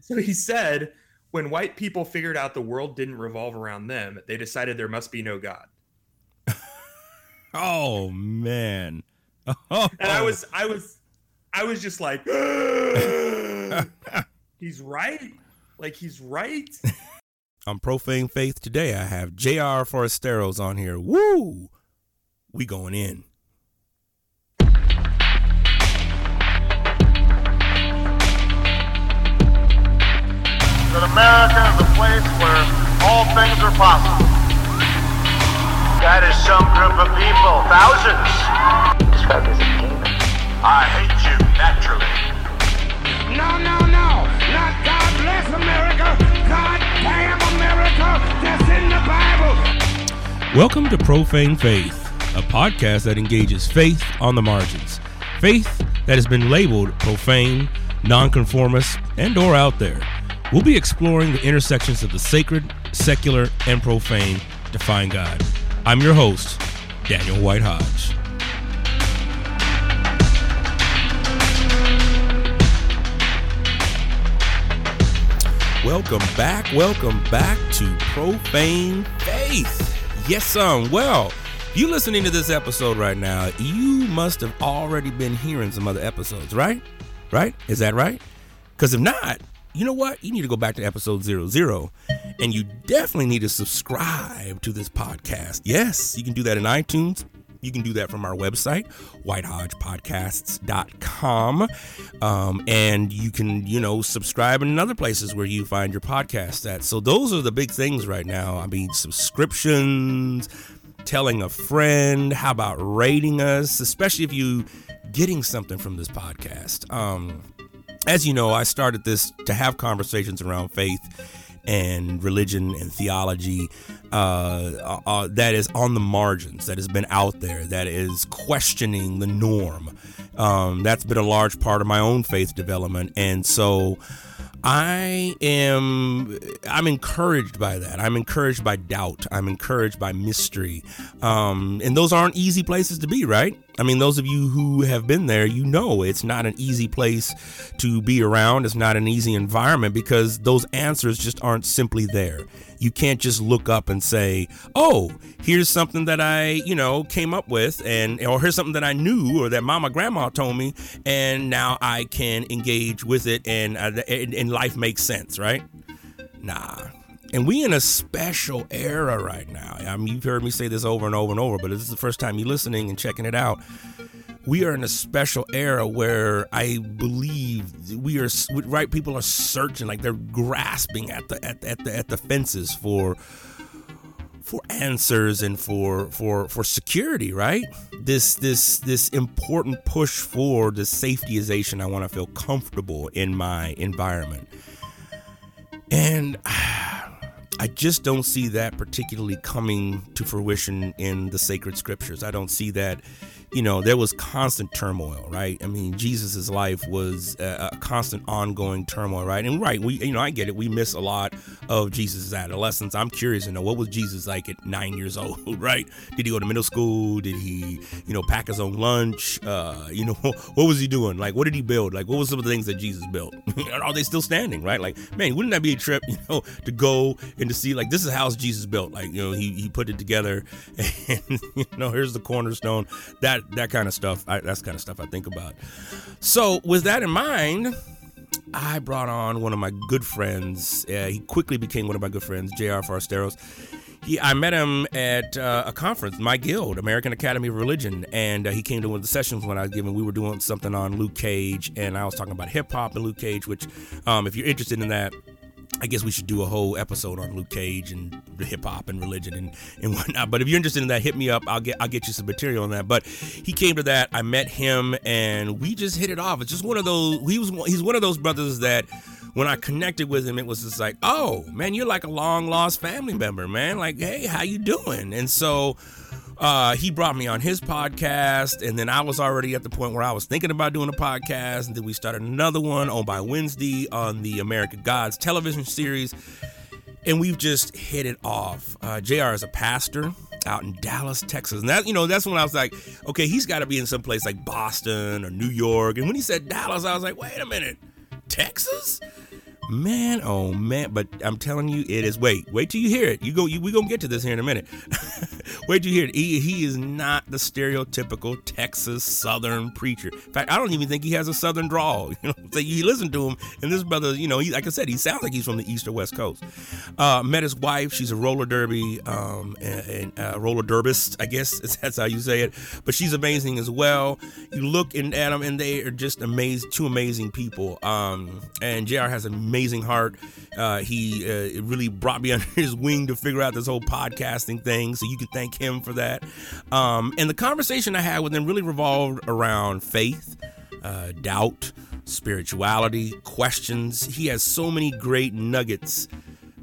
So he said, when white people figured out the world didn't revolve around them, they decided there must be no God. oh man. Oh. And I was I was I was just like He's right. Like he's right. on Profane Faith today, I have J.R. Forasteros on here. Woo! We going in. That America is a place where all things are possible. That is some group of people, thousands. Described as a demon. I hate you, naturally. No, no, no. Not God bless America. God damn America. That's in the Bible. Welcome to Profane Faith, a podcast that engages faith on the margins. Faith that has been labeled profane, nonconformist, and or out there. We'll be exploring the intersections of the sacred, secular, and profane to find God. I'm your host, Daniel White Hodge. Welcome back, welcome back to Profane Faith. Yes, um, well, you listening to this episode right now, you must have already been hearing some other episodes, right? Right? Is that right? Because if not, you know what? You need to go back to episode zero zero, and you definitely need to subscribe to this podcast. Yes, you can do that in iTunes. You can do that from our website, whitehodgepodcasts.com. Um, and you can, you know, subscribe in other places where you find your podcast at. So those are the big things right now. I mean, subscriptions, telling a friend, how about rating us, especially if you getting something from this podcast. Um, as you know, I started this to have conversations around faith and religion and theology uh, uh, uh, that is on the margins, that has been out there, that is questioning the norm. Um, that's been a large part of my own faith development. And so, I am I'm encouraged by that. I'm encouraged by doubt. I'm encouraged by mystery. Um, and those aren't easy places to be, right? I mean, those of you who have been there, you know it's not an easy place to be around. It's not an easy environment because those answers just aren't simply there. You can't just look up and say, "Oh, here's something that I, you know, came up with and or here's something that I knew or that mama grandma told me and now I can engage with it and uh, and, and life makes sense, right?" Nah. And we in a special era right now. I mean, you've heard me say this over and over and over, but this is the first time you're listening and checking it out we are in a special era where I believe we are right. People are searching, like they're grasping at the at, at the at the fences for for answers and for for for security. Right? This this this important push for the safetyization. I want to feel comfortable in my environment, and. I just don't see that particularly coming to fruition in the sacred scriptures. I don't see that you know, there was constant turmoil, right? I mean, Jesus's life was a, a, constant ongoing turmoil, right? And right, we, you know, I get it. We miss a lot of Jesus's adolescence. I'm curious to know what was Jesus like at nine years old, right? Did he go to middle school? Did he, you know, pack his own lunch? Uh, you know, what was he doing? Like, what did he build? Like, what was some of the things that Jesus built? Are they still standing, right? Like, man, wouldn't that be a trip, you know, to go and to see, like, this is how Jesus built. Like, you know, he, he put it together and, you know, here's the cornerstone. That that kind of stuff. I, that's kind of stuff I think about. So with that in mind, I brought on one of my good friends. Uh, he quickly became one of my good friends, J.R. Forasteros. He, I met him at uh, a conference, my guild, American Academy of Religion, and uh, he came to one of the sessions when I was giving. We were doing something on Luke Cage, and I was talking about hip hop and Luke Cage. Which, um, if you're interested in that, I guess we should do a whole episode on Luke Cage and hip hop and religion and, and whatnot. But if you're interested in that, hit me up. I'll get I'll get you some material on that. But he came to that. I met him and we just hit it off. It's just one of those. He was he's one of those brothers that when I connected with him, it was just like, oh man, you're like a long lost family member, man. Like, hey, how you doing? And so uh, he brought me on his podcast, and then I was already at the point where I was thinking about doing a podcast, and then we started another one on by Wednesday on the American Gods television series, and we've just hit it off. Uh, Jr. is a pastor out in Dallas, Texas, and that you know that's when I was like, okay, he's got to be in some place like Boston or New York, and when he said Dallas, I was like, wait a minute, Texas Man, oh man! But I'm telling you, it is. Wait, wait till you hear it. You go. You, we gonna get to this here in a minute. wait till you hear it. He, he is not the stereotypical Texas Southern preacher. In fact, I don't even think he has a Southern drawl. You know, so you listen to him, and this brother, you know, he, like I said, he sounds like he's from the East or West Coast. Uh, met his wife. She's a roller derby, um, and, and uh, roller derbist, I guess that's how you say it. But she's amazing as well. You look in at them, and they are just amazing. Two amazing people. Um, and Jr. has an amazing heart. Uh, he uh, really brought me under his wing to figure out this whole podcasting thing. So you can thank him for that. Um, and the conversation I had with him really revolved around faith, uh, doubt, spirituality, questions. He has so many great nuggets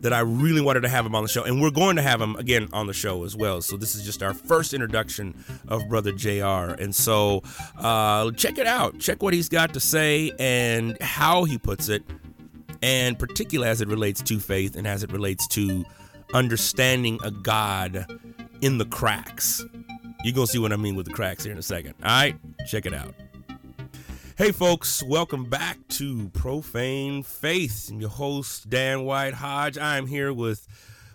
that I really wanted to have him on the show. And we're going to have him again on the show as well. So this is just our first introduction of Brother JR. And so uh, check it out. Check what he's got to say and how he puts it, and particularly as it relates to faith and as it relates to understanding a God in the cracks. You're going to see what I mean with the cracks here in a second. All right, check it out. Hey, folks, welcome back to Profane Faith. I'm your host, Dan White Hodge. I'm here with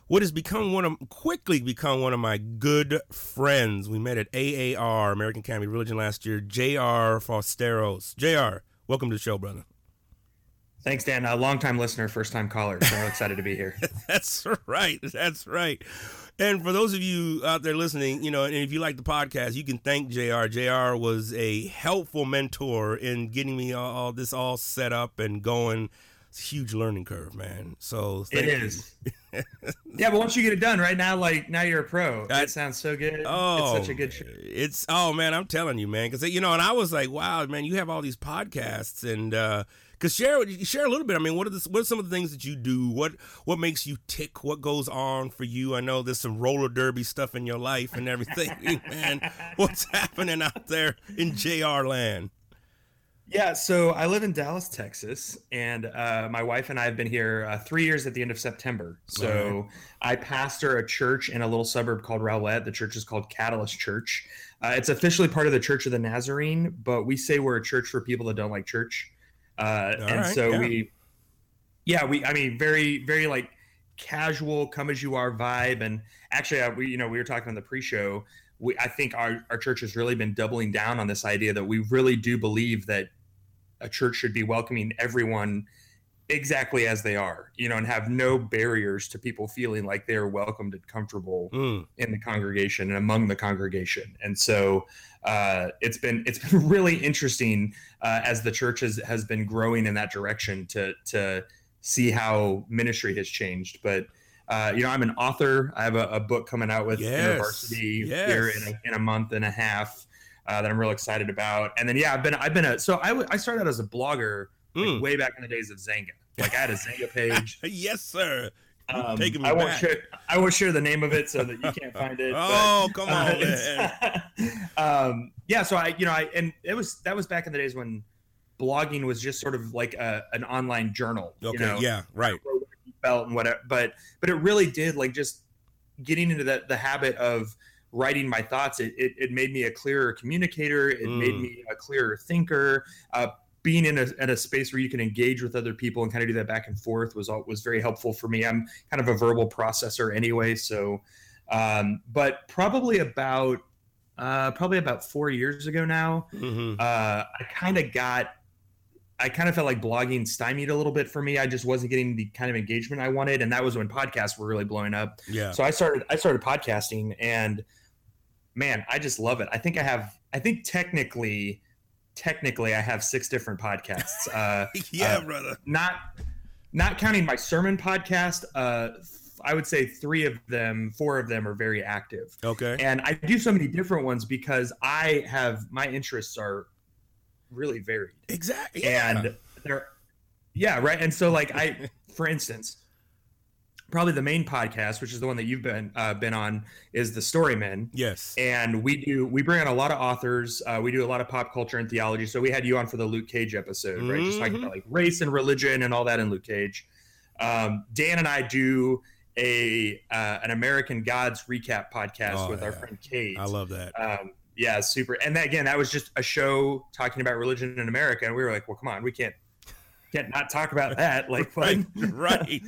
what has become one of quickly become one of my good friends. We met at AAR, American Academy of Religion, last year. J.R. Forasteros. J.R., welcome to the show, brother. Thanks, Dan. A longtime listener, first time caller. So I'm excited to be here. That's right. That's right. And for those of you out there listening, you know, and if you like the podcast, you can thank JR. JR was a helpful mentor in getting me all, all this all set up and going. It's a huge learning curve, man. So it is. yeah, but once you get it done, right now, like now you're a pro. That sounds so good. Oh, it's such a good show. It's oh man, I'm telling you, man, because you know, and I was like, wow, man, you have all these podcasts and. uh because share share a little bit. I mean, what are the, what are some of the things that you do? What what makes you tick? What goes on for you? I know there's some roller derby stuff in your life and everything, man. What's happening out there in JR land? Yeah, so I live in Dallas, Texas, and uh, my wife and I have been here uh, three years at the end of September. So right. I pastor a church in a little suburb called Rowlett. The church is called Catalyst Church. Uh, it's officially part of the Church of the Nazarene, but we say we're a church for people that don't like church. Uh, and right, so yeah. we, yeah, we, I mean, very, very like casual, come as you are vibe. And actually, uh, we, you know, we were talking on the pre-show. We, I think our our church has really been doubling down on this idea that we really do believe that a church should be welcoming everyone exactly as they are, you know, and have no barriers to people feeling like they're welcomed and comfortable mm. in the congregation and among the congregation. And so uh, it's been it's been really interesting uh, as the church has has been growing in that direction to to see how ministry has changed. But uh, you know, I'm an author. I have a, a book coming out with yes. University yes. here in a, in a month and a half uh, that I'm real excited about. And then yeah, I've been I've been a so I, w- I started out as a blogger like, mm. way back in the days of Xanga. Like I had a Xanga page. yes, sir. Um, I won't back. share. I won't share the name of it so that you can't find it. oh, but, come on, uh, um, yeah. So I, you know, I and it was that was back in the days when blogging was just sort of like a, an online journal. Okay. You know, yeah. Right. Felt and whatever, but but it really did like just getting into the the habit of writing my thoughts. It, it, it made me a clearer communicator. It mm. made me a clearer thinker. Uh, being in a, in a space where you can engage with other people and kind of do that back and forth was was very helpful for me. I'm kind of a verbal processor anyway, so um, but probably about uh, probably about four years ago now, mm-hmm. uh, I kind of got I kind of felt like blogging stymied a little bit for me. I just wasn't getting the kind of engagement I wanted, and that was when podcasts were really blowing up. Yeah. So I started I started podcasting, and man, I just love it. I think I have I think technically technically I have six different podcasts. Uh, yeah, uh, brother. Not not counting my sermon podcast. Uh, I would say three of them, four of them are very active. Okay. And I do so many different ones because I have my interests are really varied. Exactly. Yeah. And they're yeah, right. And so like I for instance, probably the main podcast, which is the one that you've been uh, been on, is the Storymen. Yes, and we do we bring on a lot of authors. Uh, we do a lot of pop culture and theology. So we had you on for the Luke Cage episode, mm-hmm. right? Just talking about like race and religion and all that in Luke Cage. Um, Dan and I do a uh, an American Gods recap podcast oh, with yeah. our friend Kate. I love that. Um, yeah, super. And that, again, that was just a show talking about religion in America, and we were like, well, come on, we can't can't not talk about that. Like? Right, right.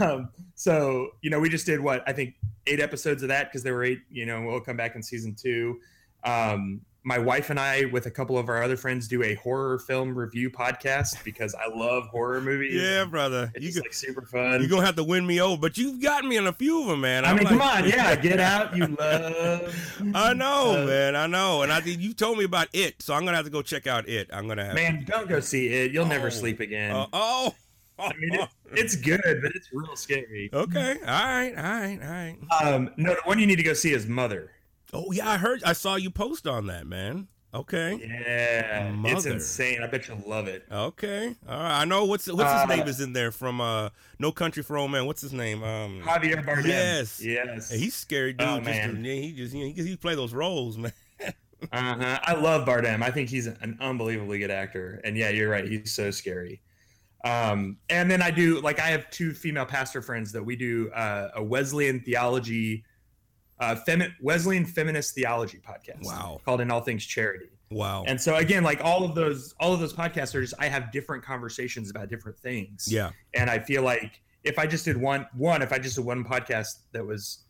um, so you know, we just did what I think eight episodes of that because there were eight. You know, we'll come back in season two. Um, my wife and I, with a couple of our other friends, do a horror film review podcast because I love horror movies. Yeah, brother. it's You go, like super fun. you're gonna have to win me over, but you've gotten me in a few of them, man. I I'm mean, like- come on, yeah, get out, you love. I know, Uh, man. I know, and I you told me about it, so I'm gonna have to go check out it. I'm gonna have. Man, don't go see it. You'll Oh. never sleep again. Uh, oh. I mean, it, it's good, but it's real scary. okay. All right. All right. All right. Um, no, the one you need to go see is Mother. Oh yeah, I heard. I saw you post on that, man. Okay. Yeah, it's insane. I bet you'll love it. Okay. All right. I know what's what's Uh, his name is in there from uh No Country for Old Men. What's his name? Um. Javier Bardem. Yes. yes. Hey, he's scary dude. Oh, just man. yeah, he just you know, he, he play those roles, man. Uh-huh. I love Bardem. I think he's an unbelievably good actor. And yeah, you're right. He's so scary. Um, and then I do like I have two female pastor friends that we do uh, a Wesleyan theology, uh, femi- Wesleyan feminist theology podcast. Wow. called In All Things Charity. Wow. And so again, like all of those, all of those podcasters, I have different conversations about different things. yeah. and I feel like if I just did one one, if I just did one podcast that was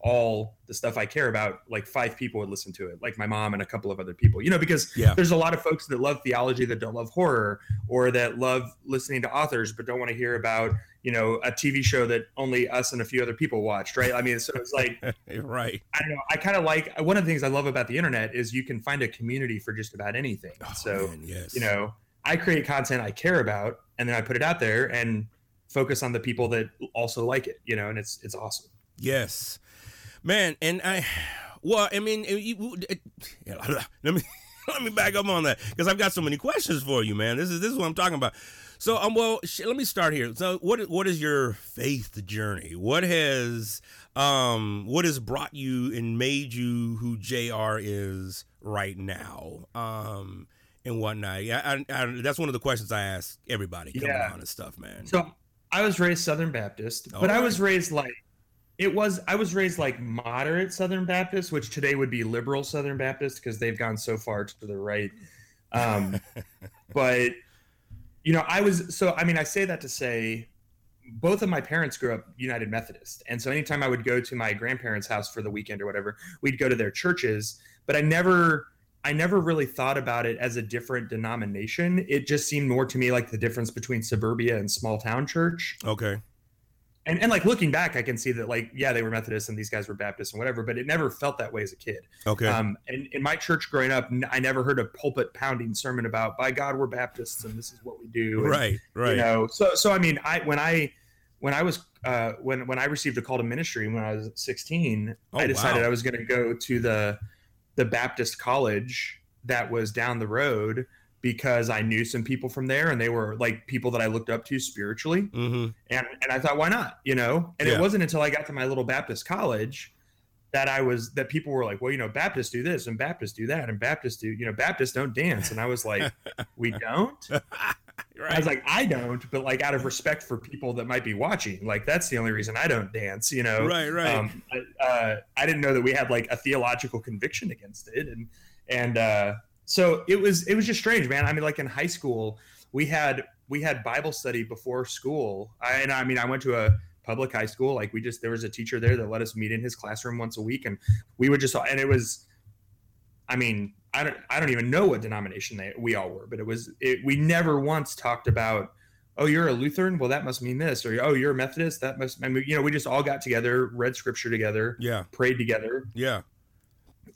all the stuff I care about, like five people would listen to it, like my mom and a couple of other people, you know, because Yeah. there's a lot of folks that love theology that don't love horror or that love listening to authors but don't want to hear about, you know, a TV show that only us and a few other people watched, right? I mean, so it's like right. I don't know. I kind of like one of the things I love about the internet is you can find a community for just about anything. Oh, so man, yes. you know, I create content I care about, and then I put it out there and focus on the people that also like it. You know, and it's it's awesome. Yes, man, and I, well, I mean, you- let me let me back up on that because I've got so many questions for you, man. This is this is what I'm talking about. So, um, well, sh- let me start here. So, what what is your faith journey? What has um what has brought you and made you who Jr. is right now? Um. And whatnot. Yeah, I, I, that's one of the questions I ask everybody coming Yeah. on and stuff, man. So I was raised Southern Baptist, but I was raised like it was. I was raised like moderate Southern Baptist, which today would be liberal Southern Baptist because they've gone so far to the right. Um, but you know, I was so. I mean, I say that to say. Both of my parents grew up United Methodist. And so anytime I would go to my grandparents' house for the weekend or whatever, we'd go to their churches. But I never I never really thought about it as a different denomination. It just seemed more to me like the difference between suburbia and small town church. okay. And and like looking back, I can see that like yeah, they were Methodist and these guys were Baptist and whatever, but it never felt that way as a kid. Okay. Um, and in my church growing up, I never heard a pulpit pounding sermon about by God we're Baptists and this is what we do. And, right. Right. You know, so so I mean, I when I when I was uh, when when I received a call to ministry when I was 16, Oh, I decided wow. I was going to go to the the Baptist college that was down the road because I knew some people from there and they were like people that I looked up to spiritually mm-hmm. and and I thought why not you know and Yeah. it wasn't until I got to my little Baptist college that I was that people were like well you know Baptists do this and Baptists do that and Baptists do you know Baptists don't dance and I was like we don't I was like, I don't, but like out of respect for people that might be watching, like that's the only reason I don't dance, you know? Right, right. Um, I- uh, I didn't know that we had like a theological conviction against it, and and uh, so it was it was just strange, man. I mean, like in high school, we had we had Bible study before school, I, and I mean, I went to a public high school. Like we just there was a teacher there that let us meet in his classroom once a week, and we would just and it was, I mean, I don't I don't even know what denomination they we all were, but it was it, we never once talked about oh you're a Lutheran well that must mean this or oh you're a Methodist that must I mean, you know we just all got together read scripture together Yeah. prayed together Yeah.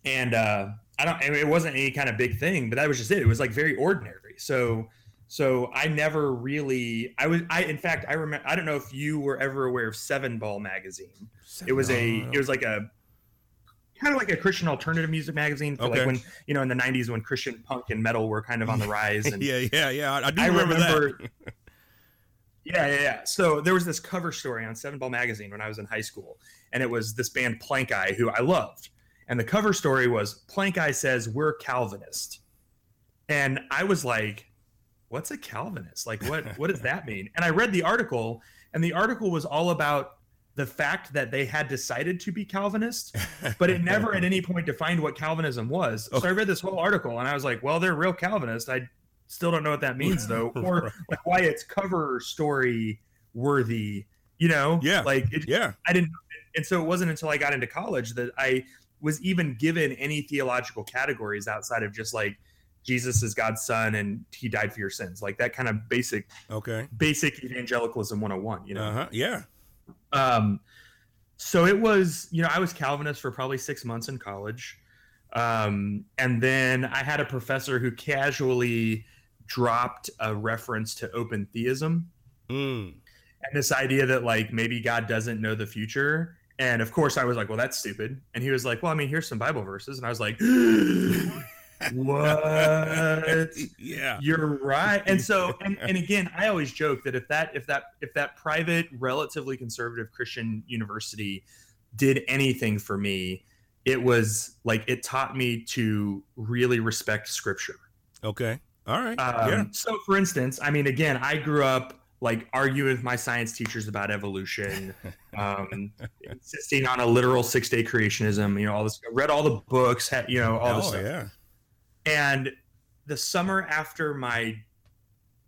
and uh I don't it wasn't any kind of big thing but that was just it it was like very ordinary so so I never really I was I in fact I remember I don't know if you were ever aware of Seven Ball magazine it was a it was like a kind of like a Christian alternative music magazine for Okay. like when you know in the 90s when Christian punk and metal were kind of on the rise and yeah, yeah, yeah. I, I do I remember, remember. that. yeah, yeah, yeah. So there was this cover story on Seven Ball magazine when I was in high school, and it was this band Plankeye who I loved, and the cover story was Plankeye says we're Calvinist, and I was like, "What's a Calvinist? Like, what what does that mean?" And I read the article, and the article was all about the fact that they had decided to be Calvinist, but it never at any point defined what Calvinism was. So I read this whole article, and I was like, "Well, they're real Calvinist. I still don't know what that means though, or like why it's cover story worthy. You know, Yeah. like it, Yeah. I didn't, and so it wasn't until I got into college that I was even given any theological categories outside of just like Jesus is God's son and he died for your sins, like that kind of basic, Okay. basic evangelicalism 101, you know? Uh huh. Yeah. Um, so it was, you know, I was Calvinist for probably six months in college. Um, and then I had a professor who casually dropped a reference to open theism Mm. and this idea that like maybe God doesn't know the future. And of course, I was like, "Well, that's stupid." And he was like, "Well, I mean, here's some Bible verses," and I was like, "What? yeah. You're right." And so, and, and again, I always joke that if that if that if that private, relatively conservative Christian university did anything for me, it was like it taught me to really respect Scripture. Okay. All right. Um, yeah. So, for instance, I mean, again, I grew up like arguing with my science teachers about evolution, um, insisting on a literal six day creationism. You know, all this. Read all the books. Had, you know, all this Oh stuff. yeah. And the summer after my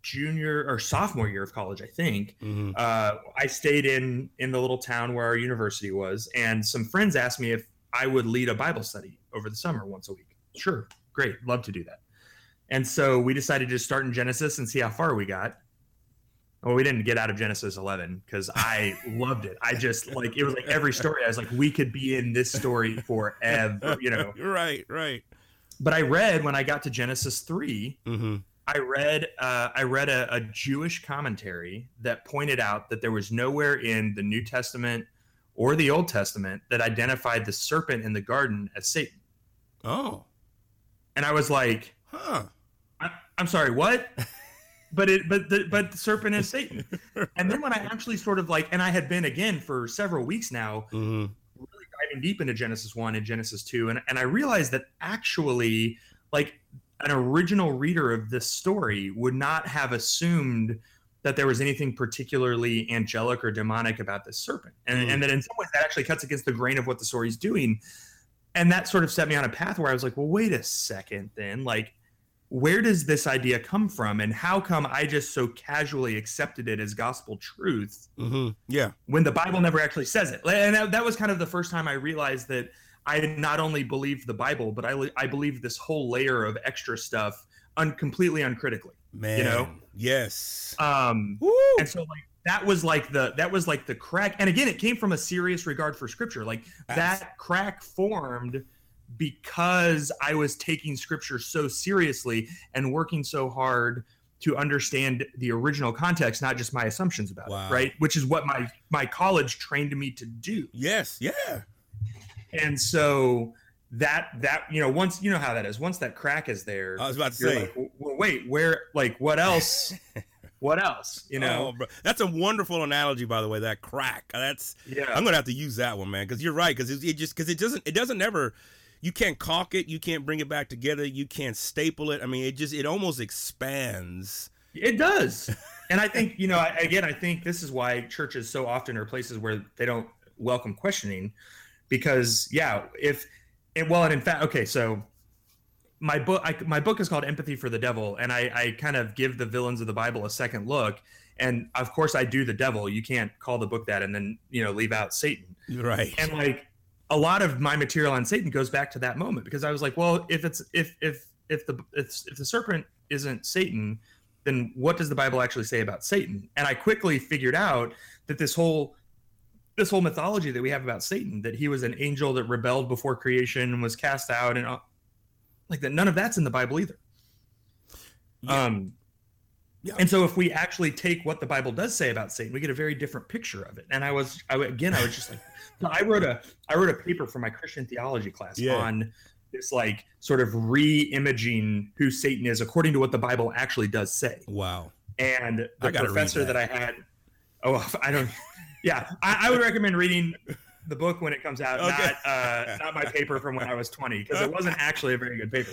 junior or sophomore year of college, I think, hmm uh, I stayed in in the little town where our university was, and some friends asked me if I would lead a Bible study over the summer once a week. Sure, great, love to do that. And so we decided to start in Genesis and see how far we got. Well, we didn't get out of Genesis 11 because I loved it. I just like it was like every story. I was like, we could be in this story forever, you know. Right. Right. But I read when I got to Genesis 3, Mm-hmm. I read uh, I read a, a Jewish commentary that pointed out that there was nowhere in the New Testament or the Old Testament that identified the serpent in the garden as Satan. Oh. And I was like, Huh. I, I'm sorry, what? but it but the but the serpent is Satan. And then when I actually sort of like, and I had been again for several weeks now, Mm-hmm. really diving deep into Genesis 1 and Genesis 2 and, and I realized that actually like an original reader of this story would not have assumed that there was anything particularly angelic or demonic about this serpent and, Mm. and that in some ways that actually cuts against the grain of what the story's doing and that sort of set me on a path where I was like well wait a second then like where does this idea come from and how come I just so casually accepted it as gospel truth Mm-hmm. Yeah. when the Bible never actually says it. And that, that was kind of the first time I realized that I not only believed the Bible, but I, I believed this whole layer of extra stuff un, completely uncritically. Man. you know? Yes. Um, Woo. and so like that was like the that was like the crack. And again, it came from a serious regard for Scripture. Like that crack formed because I was taking Scripture so seriously and working so hard to understand the original context, not just my assumptions about Wow. it, right? Which is what my my college trained me to do. Yes. Yeah. And so that that you know once you know how that is once that crack is there I was about to say. like, well, wait where like what else what else you know Oh. That's a wonderful analogy, by the way. That crack. That's. yeah I'm gonna have to use that one, man, because you're right. Because it, it just because it doesn't it doesn't ever. You can't caulk it. You can't bring it back together. You can't staple it. I mean, it just it almost expands. It does. And I think, you know, I, again, I think this is why churches so often are places where they don't welcome questioning because, yeah, if, it, well, and in fact, okay, so my book, I, my book is called Empathy for the Devil, and I, I kind of give the villains of the Bible a second look. And of course, I do the devil. You can't call the book that and then, you know, leave out Satan. Right. And like a lot of my material on Satan goes back to that moment because I was like, well, if it's if if if the if, if the serpent isn't Satan, then what does the Bible actually say about Satan? And I quickly figured out that this whole this whole mythology that we have about Satan, that he was an angel that rebelled before creation and was cast out, and all, like that, none of that's in the Bible either. Yeah. Um, Yeah. and so if we actually take what the Bible does say about Satan, we get a very different picture of it. And I was, I again, I was just like, I wrote a, I wrote a paper for my Christian theology class Yeah. on this like sort of re-imaging who Satan is according to what the Bible actually does say. wow. And the professor that. that. I had, oh, I don't, yeah, I, I would recommend reading the book when it comes out, Okay. not uh, not my paper from when I was 20, because it wasn't actually a very good paper.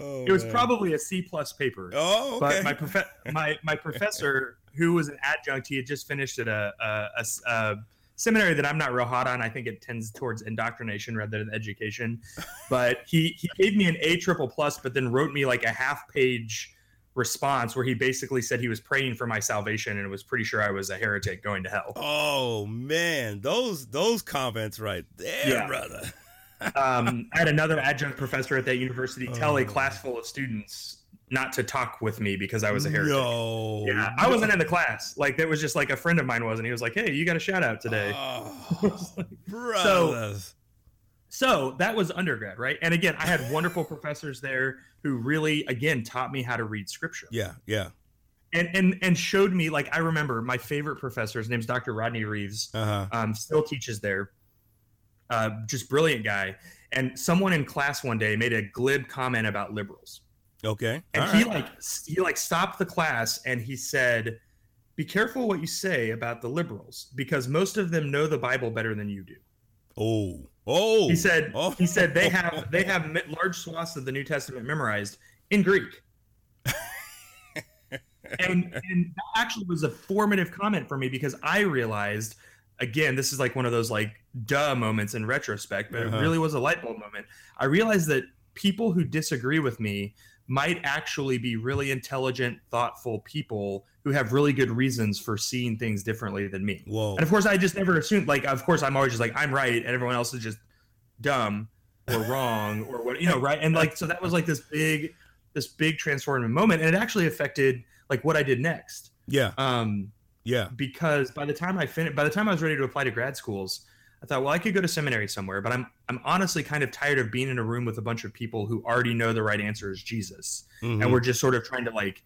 Oh, It was man. probably a C plus paper. Oh, okay. But my prof- my my professor, who was an adjunct, he had just finished at a, a, a a seminary that I'm not real hot on. I think it tends towards indoctrination rather than education. But he he gave me an A triple plus, but then wrote me like a half page response where he basically said he was praying for my salvation and was pretty sure I was a heretic going to hell. Oh man, those those comments right there, Yeah. brother. um, I had another adjunct professor at that university tell a Oh. class full of students not to talk with me because I was a heretic. No. Yeah, I wasn't in the class. Like that was just like a friend of mine was, and he was like, "Hey, you got a shout out today." Oh, brothers. So that was undergrad, right? And again, I had wonderful professors there who really, again, taught me how to read scripture. yeah, yeah. and and and showed me like I remember my favorite professor. His name's Dr. Rodney Reeves. Uh huh. Um, still teaches there. Uh, just brilliant guy. And someone in class one day made a glib comment about liberals. Okay. And All he right. like he like stopped the class and he said, "Be careful what you say about the liberals because most of them know the Bible better than you do." Oh. Oh. He said Oh. he said they have they have large swaths of the New Testament memorized in Greek. and and that actually was a formative comment for me because I realized again this is like one of those like duh moments in retrospect but Uh-huh. it really was a light bulb moment. I realized that people who disagree with me might actually be really intelligent, thoughtful people who have really good reasons for seeing things differently than me. Whoa. And of course, I just never assumed. Like, of course, I'm always just like I'm right, and everyone else is just dumb or wrong or what you know, right? And like, so that was like this big, this big transformative moment, and it actually affected like what I did next. Yeah. Um, Yeah. because by the time I finished, by the time I was ready to apply to grad schools, I thought, well, I could go to seminary somewhere, but I'm I'm honestly kind of tired of being in a room with a bunch of people who already know the right answer is Jesus, Mhm. and we're just sort of trying to like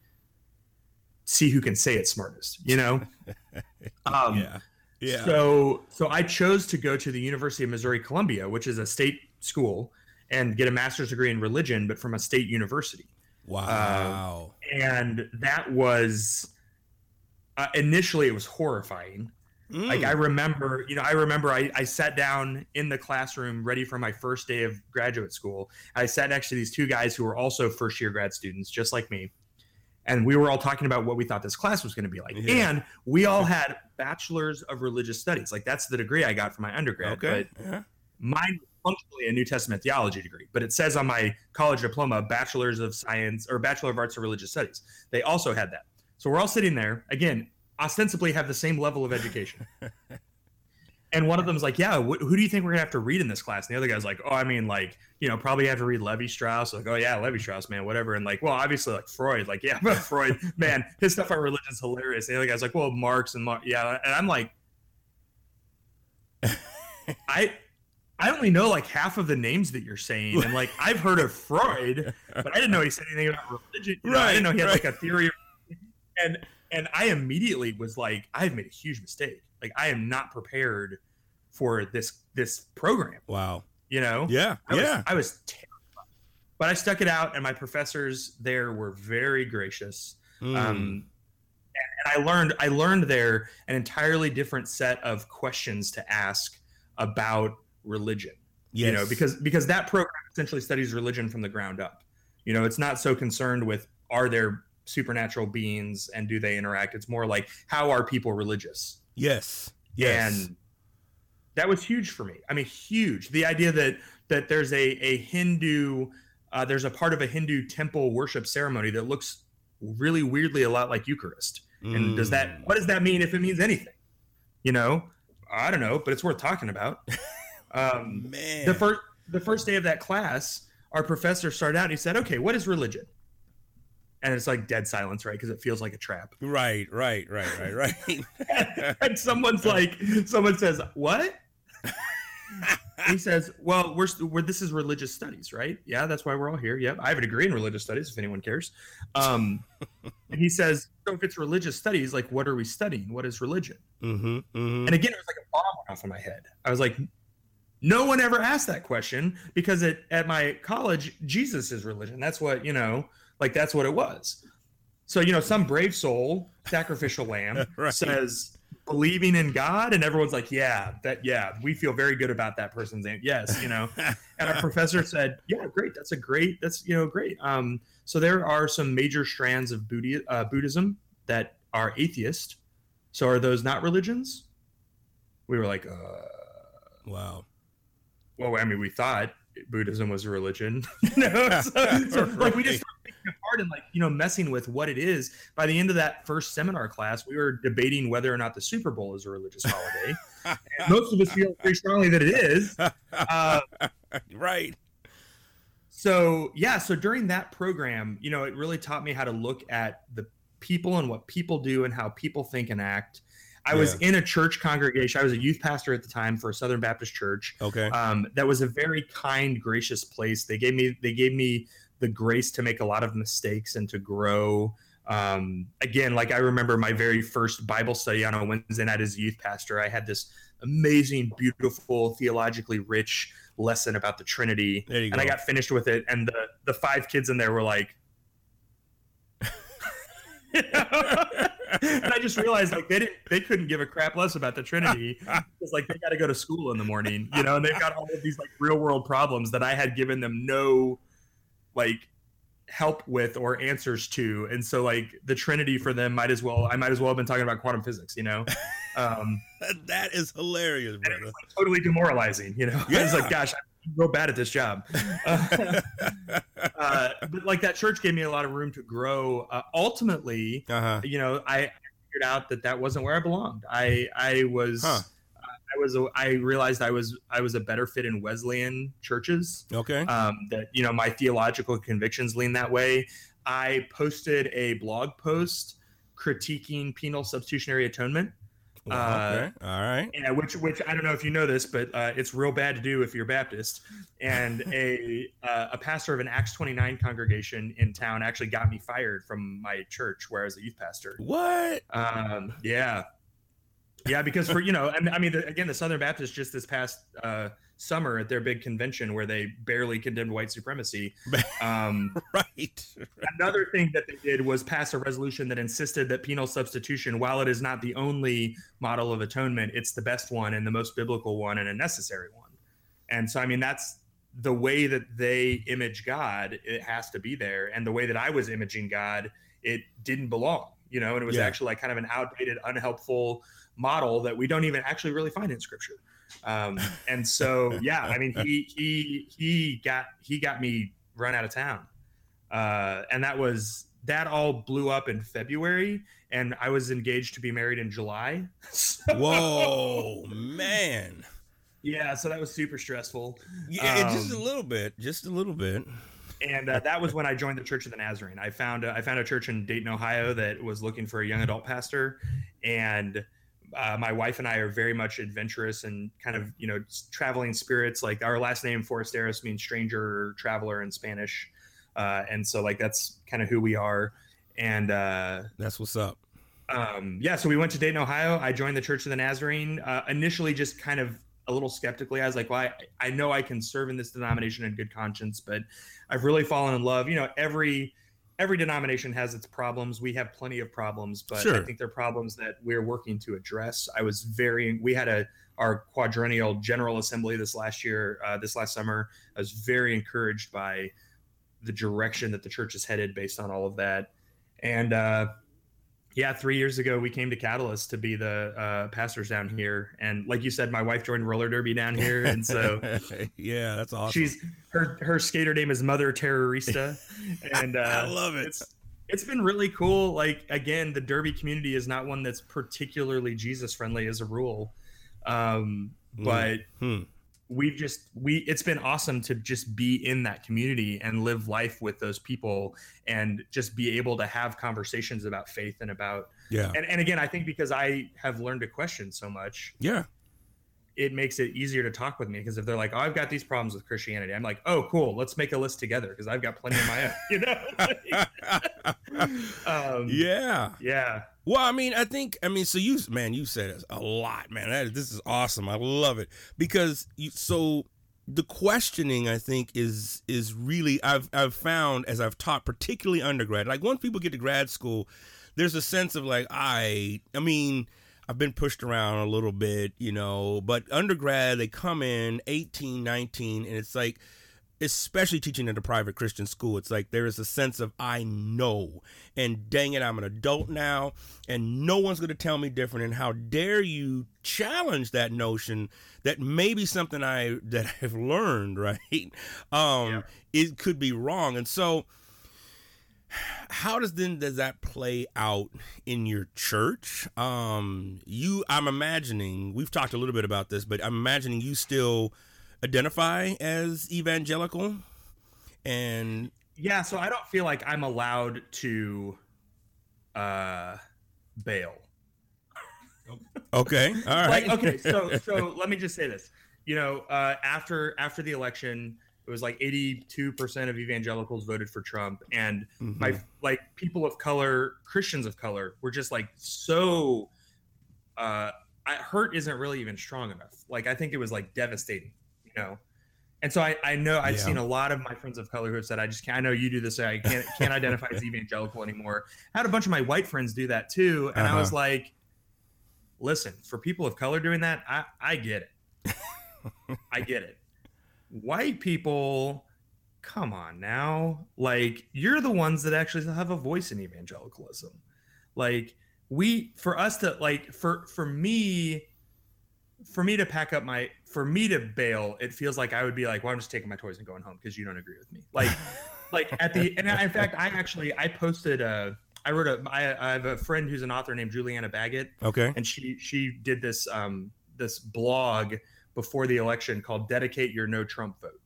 see who can say it smartest, you know? um, yeah. Yeah. so so I chose to go to the University of Missouri Columbia, which is a state school, and get a master's degree in religion, but from a state university. wow. And that was uh, initially it was horrifying. Mm. Like I remember, you know, I remember I, I sat down in the classroom ready for my first day of graduate school. I sat next to these two guys who were also first year grad students, just like me. And we were all talking about what we thought this class was going to be like. Yeah. And we all had bachelors of religious studies. Like that's the degree I got from my undergrad. okay. But Yeah. mine was functionally a New Testament theology degree, but it says on my college diploma, bachelor's of science or bachelor of arts of religious studies. They also had that. So we're all sitting there again, ostensibly have the same level of education. and one of them's like, "Yeah, wh- who do you think we're gonna have to read in this class?" And the other guy's like, "Oh, I mean, like, you know, probably have to read Lévi-Strauss." Like, "Oh yeah, Lévi-Strauss, man, whatever." And like, well, obviously, like Freud, like, yeah, but Freud, man, his stuff on religion is hilarious. And the other guy's like, "Well, Marx and Mar- yeah," and I'm like, I. I only know like half of the names that you're saying, and like I've heard of Freud, but I didn't know he said anything about religion. You know, I didn't know he had Right, like a theory. Of, and and I immediately was like, I've made a huge mistake. Like I am not prepared for this this program. Wow. You know? Yeah. I was, yeah. I was terrified, but I stuck it out, and my professors there were very gracious. Mm. Um, and, and I learned I learned there an entirely different set of questions to ask about religion yes. you know because because that program essentially studies religion from the ground up you know it's not so concerned with are there supernatural beings and do they interact it's more like how are people religious yes. Yes. and that was huge for me i mean huge the idea that that there's a a hindu uh, there's a part of a hindu temple worship ceremony that looks really weirdly a lot like eucharist and does that Mm. what does that mean if it means anything you know i don't know but it's worth talking about um man. the first the first day of that class, our professor started out. and He said, "Okay, what is religion?" And it's like dead silence, right? Because it feels like a trap. Right. Right. Right. Right. Right. and someone's like, someone says, "What?" he says, "Well, we're, we're this is religious studies, right? Yeah, that's why we're all here. Yep, I have a degree in religious studies. If anyone cares." Um, and he says, "So if it's religious studies, like, what are we studying? What is religion?" mm-hmm. Mm-hmm. And again, it was like a bomb went off in my head. I was like, no one ever asked that question because at, at my college, Jesus is religion. That's what, you know, like that's what it was. So, you know, some brave soul, sacrificial lamb, Right. says believing in God, and everyone's like, yeah, that, yeah, we feel very good about that person's name. Yes, you know. and our professor said, yeah, great. That's a great, that's, you know, great. Um, so there are some major strands of Buddhi- uh, Buddhism that are atheist. So are those not religions? We were like, uh, wow. well, I mean, we thought, Buddhism was a religion. so, so, like we just started picking apart and like you know messing with what it is. By the end of that first seminar class, we were debating whether or not the Super Bowl is a religious holiday. most of us feel very strongly that it is. Uh, right. so yeah, so during that program, you know, it really taught me how to look at the people and what people do and how people think and act. I was in a church congregation. I was a youth pastor at the time for a Southern Baptist church. Okay. Um, that was a very kind, gracious place. They gave me they gave me the grace to make a lot of mistakes and to grow. Um, again, like I remember my very first Bible study on a Wednesday night as a youth pastor. I had this amazing, beautiful, theologically rich lesson about the Trinity, There you and I got finished with it. And the the five kids in there were like. and I just realized like they didn't they couldn't give a crap less about the Trinity because like they got to go to school in the morning, you know, and they've got all of these like real world problems that I had given them no like help with or answers to, and so like the Trinity for them might as well I might as well have been talking about quantum physics, you know, um, that is hilarious, brother. like, totally demoralizing, you know. I was like, gosh, I'm real bad at this job. Uh, uh, but like that church gave me a lot of room to grow. Uh, ultimately, Uh huh. you know, I figured out that that wasn't where I belonged. I I was Huh. I was a, I realized I was I was a better fit in Wesleyan churches. Okay. Um, that you know my theological convictions lean that way. I posted a blog post critiquing penal substitutionary atonement. Uh, okay. All right. Yeah, which which I don't know if you know this, but uh, it's real bad to do if you're Baptist. And a uh, a pastor of an Acts 29 congregation in town actually got me fired from my church where I was a youth pastor. What? Um, yeah, yeah, because for you know, and I mean, the, again, the Southern Baptist just this past uh, summer at their big convention where they barely condemned white supremacy. Um, Right. another thing that they did was pass a resolution that insisted that penal substitution, while it is not the only model of atonement, it's the best one and the most biblical one and a necessary one. And so, I mean, that's the way that they image God. It has to be there, and the way that I was imaging God, it didn't belong. You know, and it was Yeah. actually like kind of an outdated, unhelpful model that we don't even actually really find in Scripture. Um, and so, yeah, I mean, he he he got he got me run out of town uh, and that was that all blew up in February, and I was engaged to be married in July. So- Whoa, man. yeah, so that was super stressful, Yeah, just a Um, little bit. Just a little bit. and uh, that was when I joined the Church of the Nazarene. I found a, I found a church in Dayton, Ohio, that was looking for a young adult pastor, and uh, my wife and I are very much adventurous and kind of you know traveling spirits. Like our last name Forasteros means stranger or traveler in Spanish, uh, and so like that's kind of who we are. And uh, That's what's up. um, yeah, so we went to Dayton, Ohio. I joined the Church of the Nazarene. Uh, initially, just kind of a little skeptically. I was like, well, I, I know I can serve in this denomination in good conscience, but I've really fallen in love. You know, every every denomination has its problems. We have plenty of problems, but I think they're problems that we're working to address. I was very. We had a our quadrennial General Assembly this last year, uh, this last summer. I was very encouraged by the direction that the church is headed based on all of that. And uh, yeah, three years ago we came to Catalyst to be the uh, pastors down here, and like you said, my wife joined roller derby down here, and so yeah, that's awesome. she's her her skater name is Mother Terrorista, and uh, I love it. It's it's been really cool. Like again, the derby community is not one that's particularly Jesus friendly as a rule, um, Mm. but Hmm. We've just we it's been awesome to just be in that community and live life with those people and just be able to have conversations about faith and about Yeah. and, and again i think because i have learned to question so much Yeah. it makes it easier to talk with me because if they're like oh i've got these problems with christianity i'm like oh cool let's make a list together because i've got plenty of my own you know um, yeah. yeah Well, I mean, I think, I mean, so you, man, you said a lot, man. That, this is awesome. I love it because you, so the questioning, I think, is is really I've I've found as I've taught, particularly undergrad. Like once people get to grad school, there's a sense of like I, I mean. I've been pushed around a little bit, you know, but undergrad, they come in 18, 19, and it's like, especially teaching at a private Christian school, it's like there is a sense of I know, and dang it, I'm an adult now, and no one's going to tell me different. And how dare you challenge that notion that maybe something I that I've learned, right? Um, Yeah. it could be wrong, and so how does then does that play out in your church um you i'm imagining we've talked a little bit about this but i'm imagining you still identify as evangelical and Yeah, so I don't feel like I'm allowed to uh bail. okay all right Like okay, so so let me just say this. You know, uh after after the election, it was like 82% of evangelicals voted for Trump and my like people of color, Christians of color were just like so uh I, hurt isn't really even strong enough. Like I think it was like devastating, know. And so I, I know I've Yeah. seen a lot of my friends of color who have said I just can't. I know you do this. I can't can't identify as evangelical anymore. I had a bunch of my white friends do that too, and I was Uh-huh. like, listen, for people of color doing that, I I get it. I get it. White people, come on now. Like you're the ones that actually have a voice in evangelicalism. Like we for us to like for for me for me to pack up my for me to bail, it feels like I would be like, well, I'm just taking my toys and going home because you don't agree with me. Like like at the and in fact, I actually I posted a I wrote a I, I have a friend who's an author named Juliana Baggett okay. and she she did this um this blog before the election called dedicate your no trump vote.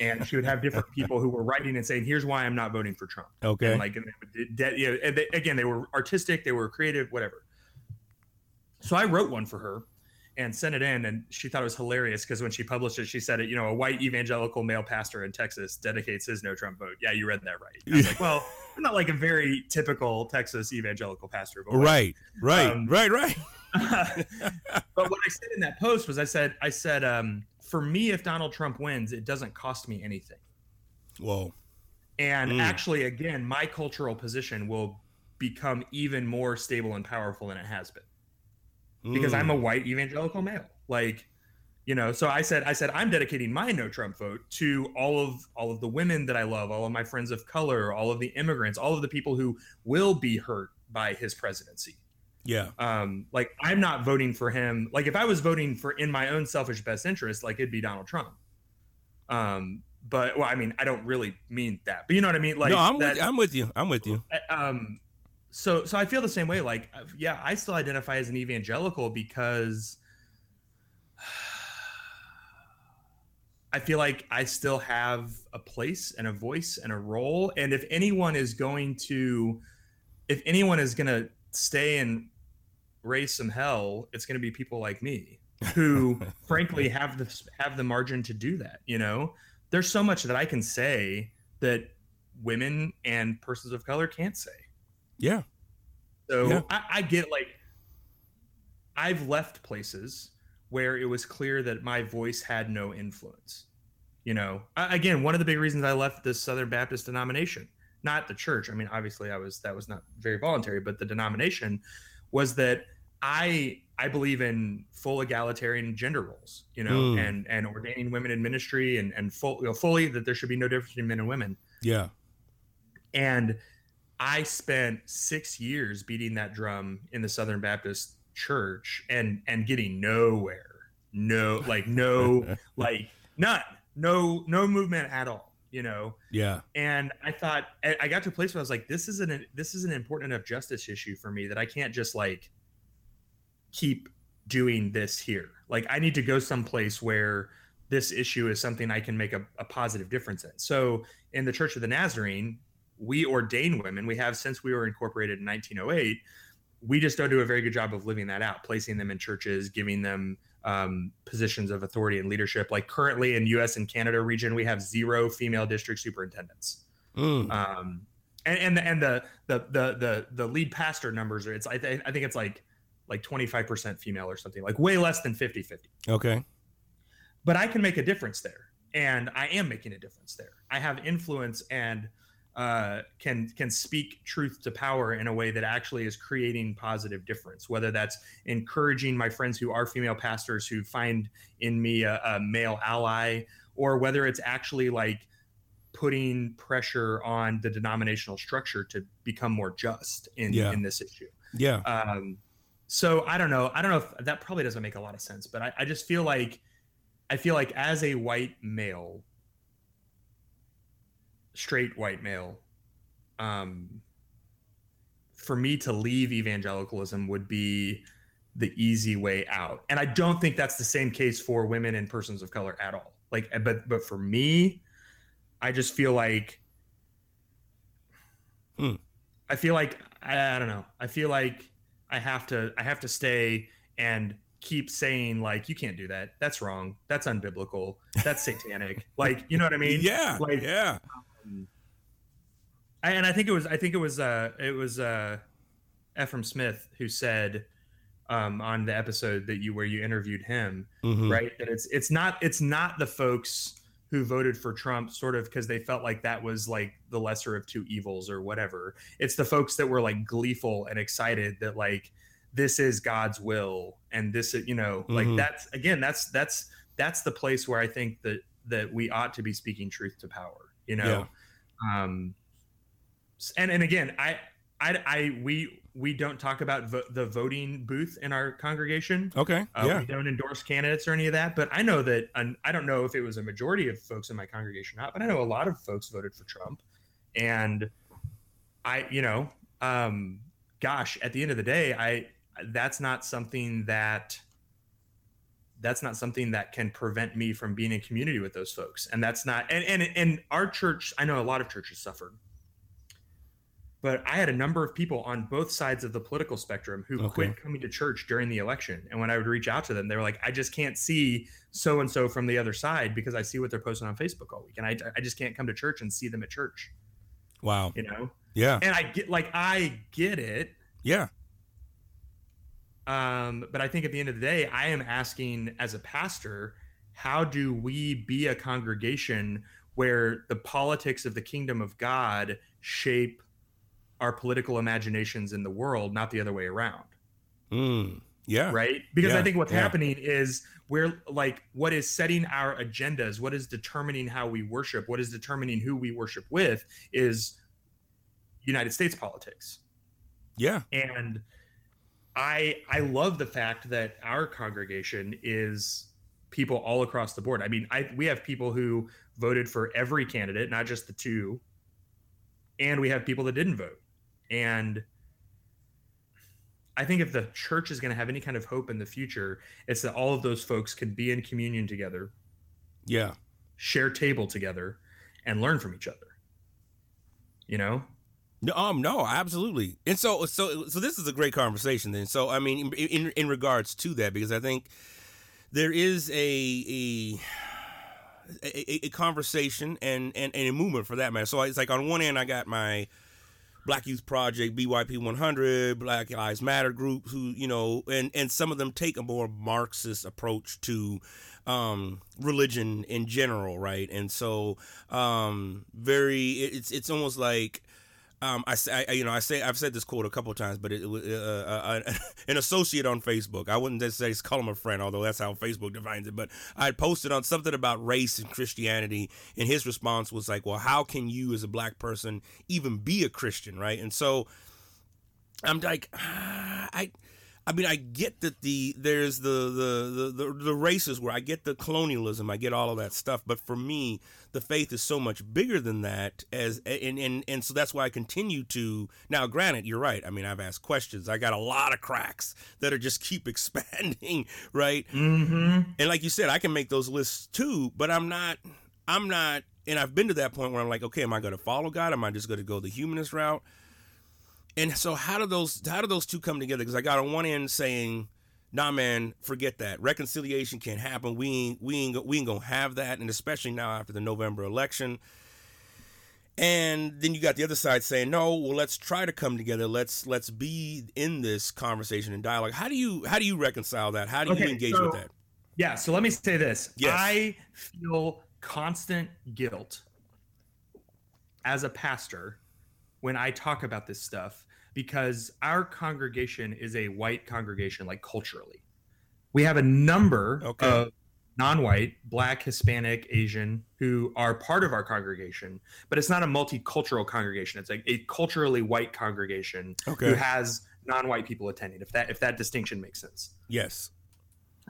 And she would have different people who were writing and saying here's why i'm not voting for trump. Okay. and like and they would you know, and they, again they were artistic they were creative whatever. So i wrote one for her and sent it in and she thought it was hilarious because when she published it she said it you know a white evangelical male pastor in texas dedicates his no trump vote. Yeah you read that right. I was like well i'm not like a very typical texas evangelical pastor but right right Um, right right. But what I said in that post was I said I said um, for me if Donald Trump wins it doesn't cost me anything. whoa. And Mm. actually again my cultural position will become even more stable and powerful than it has been because Mm. I'm a white evangelical male. Like you know, so I said I said I'm dedicating my no Trump vote to all of all of the women that I love, all of my friends of color, all of the immigrants, all of the people who will be hurt by his presidency. yeah. Um like i'm not voting for him. Like if i was voting for in my own selfish best interest like it'd be donald trump. Um but well i mean i don't really mean that but you know what i mean? Like no i'm that, with i'm with you. I'm with you. Um so so i feel the same way like uh, yeah i still identify as an evangelical because i feel like i still have a place and a voice and a role. And if anyone is going to if anyone is going to stay and raise some hell it's going to be people like me who frankly have the have the margin to do that you know? There's so much that i can say that women and persons of color can't say yeah so Yeah. I, I get like I've left places where it was clear that my voice had no influence. You know, I, again, one of the big reasons I left the Southern Baptist denomination, not the church. I mean, obviously, I was that was not very voluntary, but the denomination was that I I believe in full egalitarian gender roles. You know, Mm. and and ordaining women in ministry and and full you know, fully that there should be no difference between men and women. yeah And I spent six years beating that drum in the Southern Baptist Church and and getting nowhere. No, like no, like none, no, no movement at all. You know, yeah and I thought I got to a place where I was like, this is an this is an important enough justice issue for me that I can't just like keep doing this here. Like I need to go someplace where this issue is something I can make a, a positive difference in. So in the Church of the Nazarene, we ordain women. We have since we were incorporated in 1908. We just don't do a very good job of living that out, placing them in churches, giving them um, positions of authority and leadership. Like currently in U.S. and Canada region, we have zero female district superintendents Mm. um and and the and the the the the, the lead pastor numbers are it's I, th- I think it's like like 25% female or something like way less than 50 50 okay but i can make a difference there and i am making a difference there i have influence and uh, can can speak truth to power in a way that actually is creating positive difference. Whether that's encouraging my friends who are female pastors who find in me a, a male ally, or whether it's actually like putting pressure on the denominational structure to become more just in Yeah. in this issue. Yeah. Um, so I don't know. I don't know if that probably doesn't make a lot of sense, but I, I just feel like I feel like as a white male, straight white male, um, for me to leave evangelicalism would be the easy way out. And I don't think that's the same case for women and persons of color at all. Like, but but for me, I just feel like Hmm. I feel like I, I don't know. I feel like I have to I have to stay and keep saying like you can't do that. That's wrong. That's unbiblical. That's satanic. like you know what I mean? yeah. Like yeah. I, and I think it was I think it was uh it was uh Efrem Smith who said um on the episode that you where you interviewed him Mhm. right that it's it's not it's not the folks who voted for Trump sort of because they felt like that was like the lesser of two evils or whatever it's the folks that were like gleeful and excited that like this is God's will and this is you know like Mhm. that's again that's that's that's the place where I think that that we ought to be speaking truth to power you know um and and again I I I we we don't talk about vo- the voting booth in our congregation Okay. uh, yeah. We don't endorse candidates or any of that, but I know that um, I don't know if it was a majority of folks in my congregation or not, but I know a lot of folks voted for Trump, and I, you know, um, gosh, at the end of the day, I that's not something that that's not something that can prevent me from being in community with those folks, and that's not and and and our church. I know a lot of churches suffered. But I had a number of people on both sides of the political spectrum who Okay. quit coming to church during the election. And when I would reach out to them, they were like, I just can't see so and so from the other side because I see what they're posting on Facebook all week. And I, I just can't come to church and see them at church, Wow. you know? Yeah. And I get, like, I get it. Yeah. Um, but I think at the end of the day, I am asking as a pastor, how do we be a congregation where the politics of the kingdom of God shape our political imaginations in the world, not the other way around? Mm. Yeah. right? Because Yeah, I think what's yeah. happening is we're like what is setting our agendas, what is determining how we worship, what is determining who we worship with is United States politics. Yeah. And I I love the fact that our congregation is people all across the board. I mean, I we have people who voted for every candidate, not just the two. And we have people that didn't vote. And I think if the church is going to have any kind of hope in the future, it's that all of those folks can be in communion together, Yeah. share table together, and learn from each other. You know? Um, no, absolutely. And so, so, so this is a great conversation. Then, so I mean, in in, in regards to that, because I think there is a a a, a conversation and, and and a movement for that matter. So it's like on one end, I got my Black Youth Project, BYP 100, Black Lives Matter group, who you know, and and some of them take a more Marxist approach to um, religion in general, right? And so, um, very, it's it's almost like. Um, I I, you know, I say, I've said this quote a couple times, but it, was uh, uh, an associate on Facebook. I wouldn't just say call him a friend, although that's how Facebook defines it. But I had posted on something about race and Christianity, and his response was like, "Well, how can you, as a black person, even be a Christian, right?" And so I'm like, ah, I. I mean, I get that the there's the the, the the races where I get the colonialism, I get all of that stuff, but for me, the faith is so much bigger than that. As and and and so that's why I continue to. Now, granted, you're right. I mean, I've asked questions. I got a lot of cracks that are just keep expanding, right? Mm-hmm. And like you said, I can make those lists too, but I'm not. I'm not. And I've been to that point where I'm like, okay, am I going to follow God? Am I just going to go the humanist route? And so how do those how do those two come together? Because I got on one end saying, "Nah, man, forget that. Reconciliation can't happen. We ain't we ain't we ain't gonna have that." And especially now after the November election. And then you got the other side saying, "No, well, let's try to come together. Let's let's be in this conversation and dialogue." How do you how do you reconcile that? How do you engage so- with that? Yeah. So let me say this. Yes. I feel constant guilt as a pastor when I talk about this stuff because our congregation is a white congregation, like culturally. We have a number Okay. of non-white, black, Hispanic, Asian who are part of our congregation, but it's not a multicultural congregation. It's like a culturally white congregation Okay. who has non-white people attending. If that if that distinction makes sense. Yes.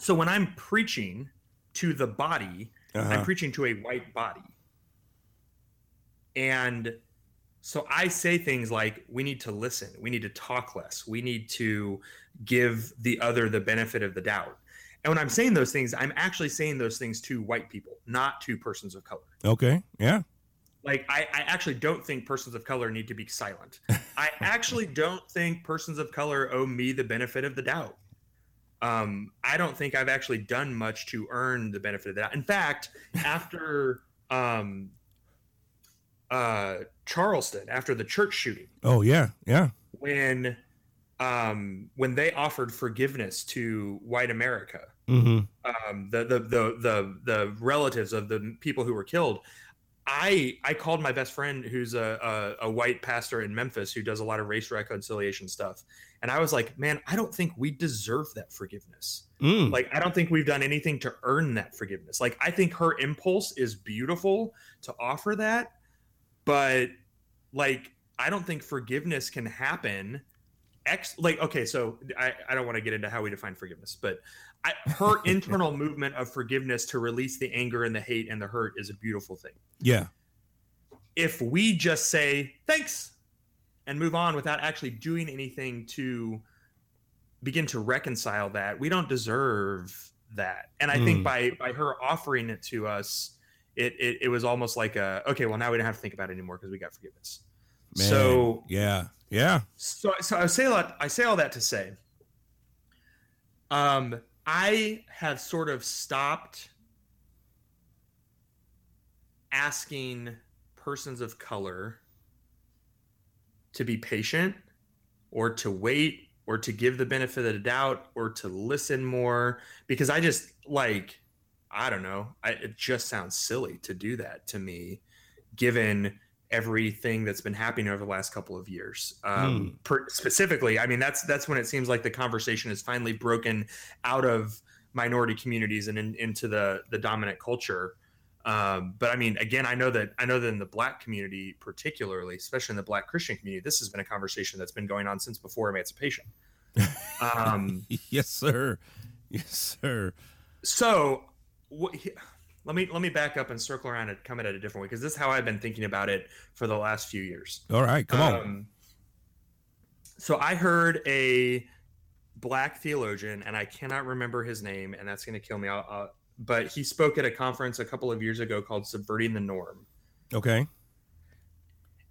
So when I'm preaching to the body, Uh-huh. I'm preaching to a white body. And so I say things like, we need to listen, we need to talk less, we need to give the other the benefit of the doubt. And when I'm saying those things, I'm actually saying those things to white people, not to persons of color. Okay. Yeah. Like, I, I actually don't think persons of color need to be silent. I actually don't think persons of color owe me the benefit of the doubt. Um, I don't think I've actually done much to earn the benefit of that. In fact, after um, uh, Charleston, after the church shooting, Oh yeah. Yeah. when um, when they offered forgiveness to white America, Mm-hmm. um, the, the the the the relatives of the people who were killed. I I called my best friend who's a, a a white pastor in Memphis who does a lot of race reconciliation stuff, and I was like, man, I don't think we deserve that forgiveness. Mm. Like, I don't think we've done anything to earn that forgiveness. Like, I think her impulse is beautiful to offer that, but like, I don't think forgiveness can happen. Ex like, okay, so I, I don't want to get into how we define forgiveness, but I, her internal movement of forgiveness to release the anger and the hate and the hurt is a beautiful thing. yeah. If we just say thanks and move on without actually doing anything to begin to reconcile that, we don't deserve that. And I think Mm. by by her offering it to us, it, it it was almost like a okay, well now we don't have to think about it anymore because we got forgiveness. Man. So yeah. Yeah. so so I say a lot. I say all that to say, um, I have sort of stopped asking persons of color to be patient, or to wait, or to give the benefit of the doubt, or to listen more, because I just like I don't know. I, it just sounds silly to do that to me, given everything that's been happening over the last couple of years. Um, per, specifically, I mean that's that's when it seems like the conversation is finally broken out of minority communities and in, into the the dominant culture. Um, but I mean, again, I know that I know that in the Black community, particularly, especially in the Black Christian community, this has been a conversation that's been going on since before emancipation. Um, Yes, sir. Yes, sir. so what, let me let me back up and circle around and come at it a different way because this is how I've been thinking about it for the last few years. All right. Come on. Um, so I heard a black theologian, and I cannot remember his name, and that's going to kill me. I'll, i but he spoke at a conference a couple of years ago called "Subverting the Norm," Okay.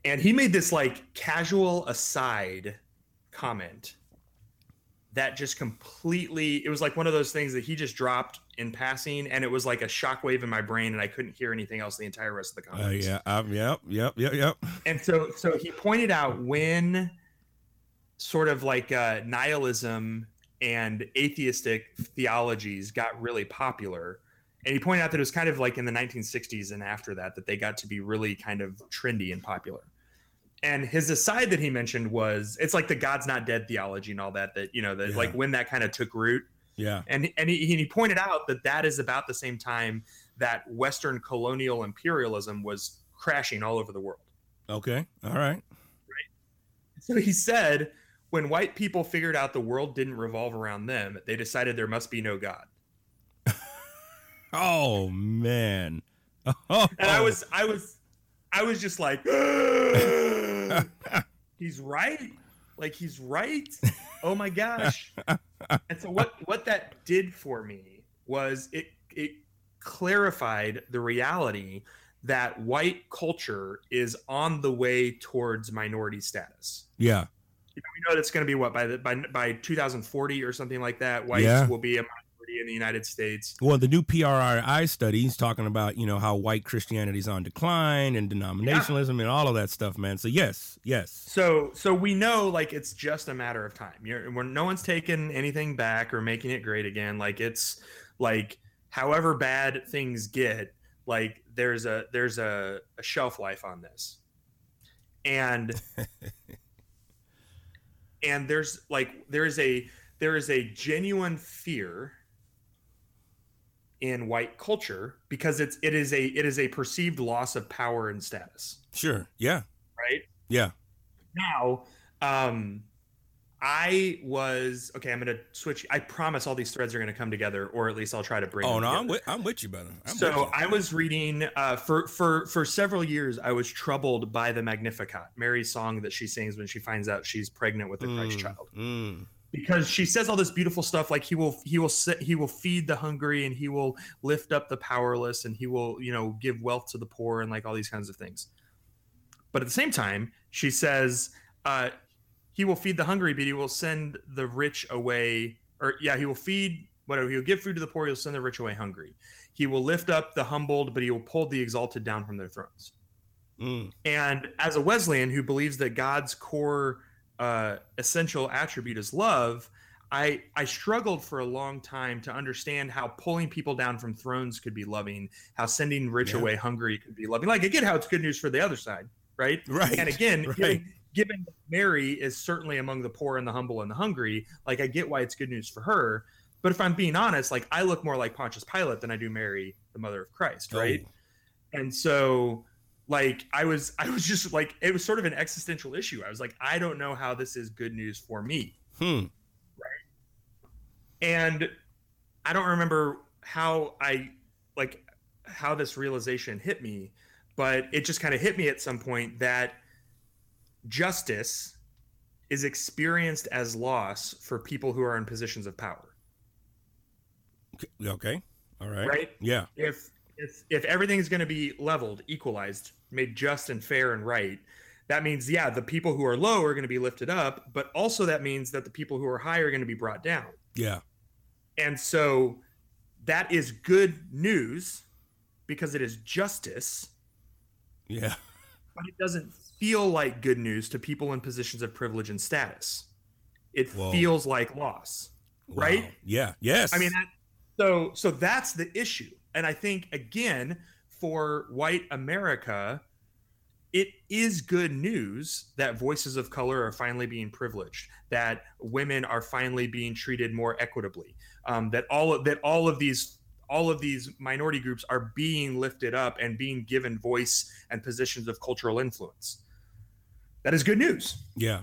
and he made this like casual aside comment that just completely it was like one of those things that he just dropped in passing and it was like a shockwave in my brain and i couldn't hear anything else the entire rest of the Uh, conference yeah. Um, yep. Yep. Yep. Yep. and so so he pointed out when sort of like uh, nihilism and atheistic theologies got really popular and he pointed out that it was kind of like in the 1960s and after that that they got to be really kind of trendy and popular and his aside that he mentioned was it's like the god's not dead theology and all that that you know that Yeah. like when that kind of took root Yeah. and and he, he pointed out that that is about the same time that western colonial imperialism was crashing all over the world Okay. All right. so he said when white people figured out the world didn't revolve around them they decided there must be no god Oh man. Oh. and i was i was i was just like he's right like he's right oh my gosh and so what what that did for me was it it clarified the reality that white culture is on the way towards minority status Yeah. you know, we know that's going to be what by the by by 2040 or something like that whites Yeah. will be a in the united states Well, the new PRI study is talking about you know how white Christianity is on decline and denominationalism and all of that stuff, man. So yes, yes. So so we know like it's just a matter of time. You're when no one's taking anything back or making it great again. Like it's like however bad things get, like there's a there's a, a shelf life on this. and and there's like there is a there is a genuine fear in white culture because it's it is a it is a perceived loss of power and status Sure. Yeah. right Yeah. now um i was okay i'm gonna switch i promise all these threads are gonna come together or at least i'll try to bring Oh no, I'm with I'm with you, brother. I'm so. I was reading uh, for for for several years. I was troubled by the Magnificat, Mary's song that she sings when she finds out she's pregnant with the Christ child, Mm. Because she says all this beautiful stuff like he will he will sit, he will feed the hungry and he will lift up the powerless and he will you know give wealth to the poor and like all these kinds of things. But at the same time, she says uh, he will feed the hungry, but he will send the rich away. Or yeah, he will feed whatever. He will give food to the poor. He'll send the rich away hungry. He will lift up the humbled, but he will pull the exalted down from their thrones. Mm. And as a Wesleyan who believes that God's core uh, essential attribute is love, I I struggled for a long time to understand how pulling people down from thrones could be loving, how sending rich Yeah. away hungry could be loving. Like I get how it's good news for the other side, right? Right. And again, Right. given, given Mary is certainly among the poor and the humble and the hungry, like I get why it's good news for her. But if I'm being honest, like I look more like Pontius Pilate than I do Mary, the mother of Christ, right? Oh. and so like i was i was just like it was sort of an existential issue i was like i don't know how this is good news for me Hmm. and i don't remember how i like how this realization hit me but it just kind of hit me at some point that justice is experienced as loss for people who are in positions of power Okay. okay. All right. Right? Yeah. if if if everything's going to be leveled, equalized, made just and fair and right, that means yeah, the people who are low are going to be lifted up, but also that means that the people who are high are going to be brought down. Yeah. And so that is good news because it is justice, Yeah. but it doesn't feel like good news to people in positions of privilege and status. It Whoa. feels like loss. Wow. Right? Yeah. Yes. I mean, that, so so that's the issue, and I think again for white America, it is good news that voices of color are finally being privileged, that women are finally being treated more equitably, um, that all of that all of these all of these minority groups are being lifted up and being given voice and positions of cultural influence. That is good news yeah.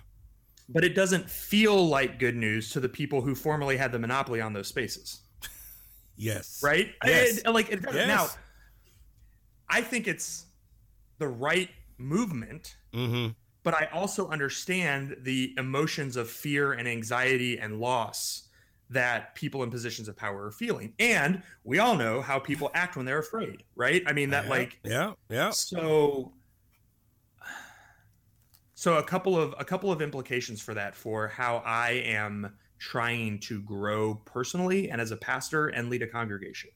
but it doesn't feel like good news to the people who formerly had the monopoly on those spaces, Yes. right? Yes. Like it. Yes. now, I think it's the right movement, Mm-hmm. but I also understand the emotions of fear and anxiety and loss that people in positions of power are feeling, and we all know how people act when they're afraid, right? I mean that yeah. like Yeah. Yeah. so so a couple of a couple of implications for that for how I am trying to grow personally and as a pastor and lead a congregation.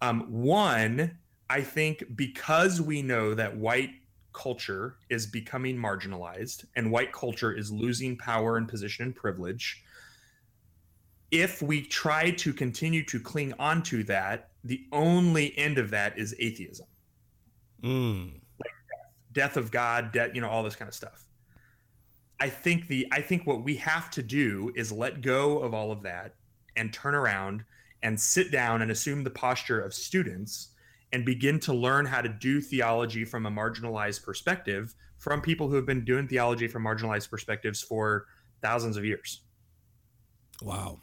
Um, one, I think because we know that white culture is becoming marginalized and white culture is losing power and position and privilege, if we try to continue to cling onto that, the only end of that is atheism Mm. death of god death you know all this kind of stuff i think the i think what we have to do is let go of all of that and turn around and sit down and assume the posture of students and begin to learn how to do theology from a marginalized perspective from people who have been doing theology from marginalized perspectives for thousands of years Wow.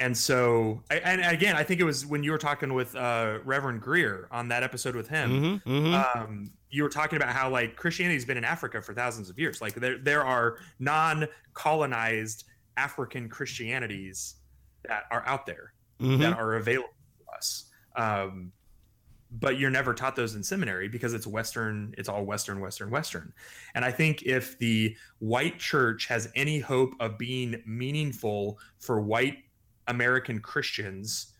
And so I- and again i think it was when you were talking with uh, reverend greer on that episode with him Mm-hmm. Mm-hmm. um, you were talking about how like Christianity's been in Africa for thousands of years. Like there there are non-colonized African Christianities that are out there mm-hmm. that are available to us. Um, but you're never taught those in seminary because it's Western, it's all Western, Western, Western. And I think if the white church has any hope of being meaningful for white American Christians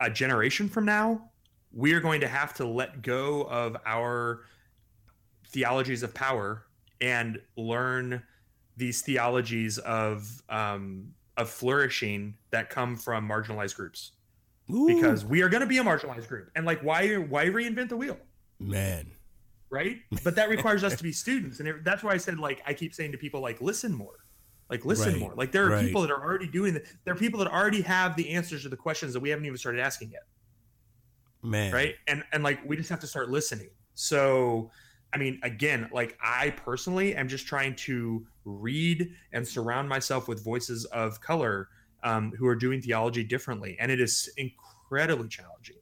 a generation from now, we are going to have to let go of our theologies of power and learn these theologies of um, of flourishing that come from marginalized groups Ooh. because we are going to be a marginalized group and like why why reinvent the wheel man. right? But that requires us to be students, and it, that's why I said like I keep saying to people like listen more, like listen Right, more. Like there are right. people that are already doing that. There are people that already have the answers to the questions that we haven't even started asking yet, Man. right? And and like we just have to start listening. So. I mean, again, like I personally am just trying to read and surround myself with voices of color um, who are doing theology differently, and it is incredibly challenging.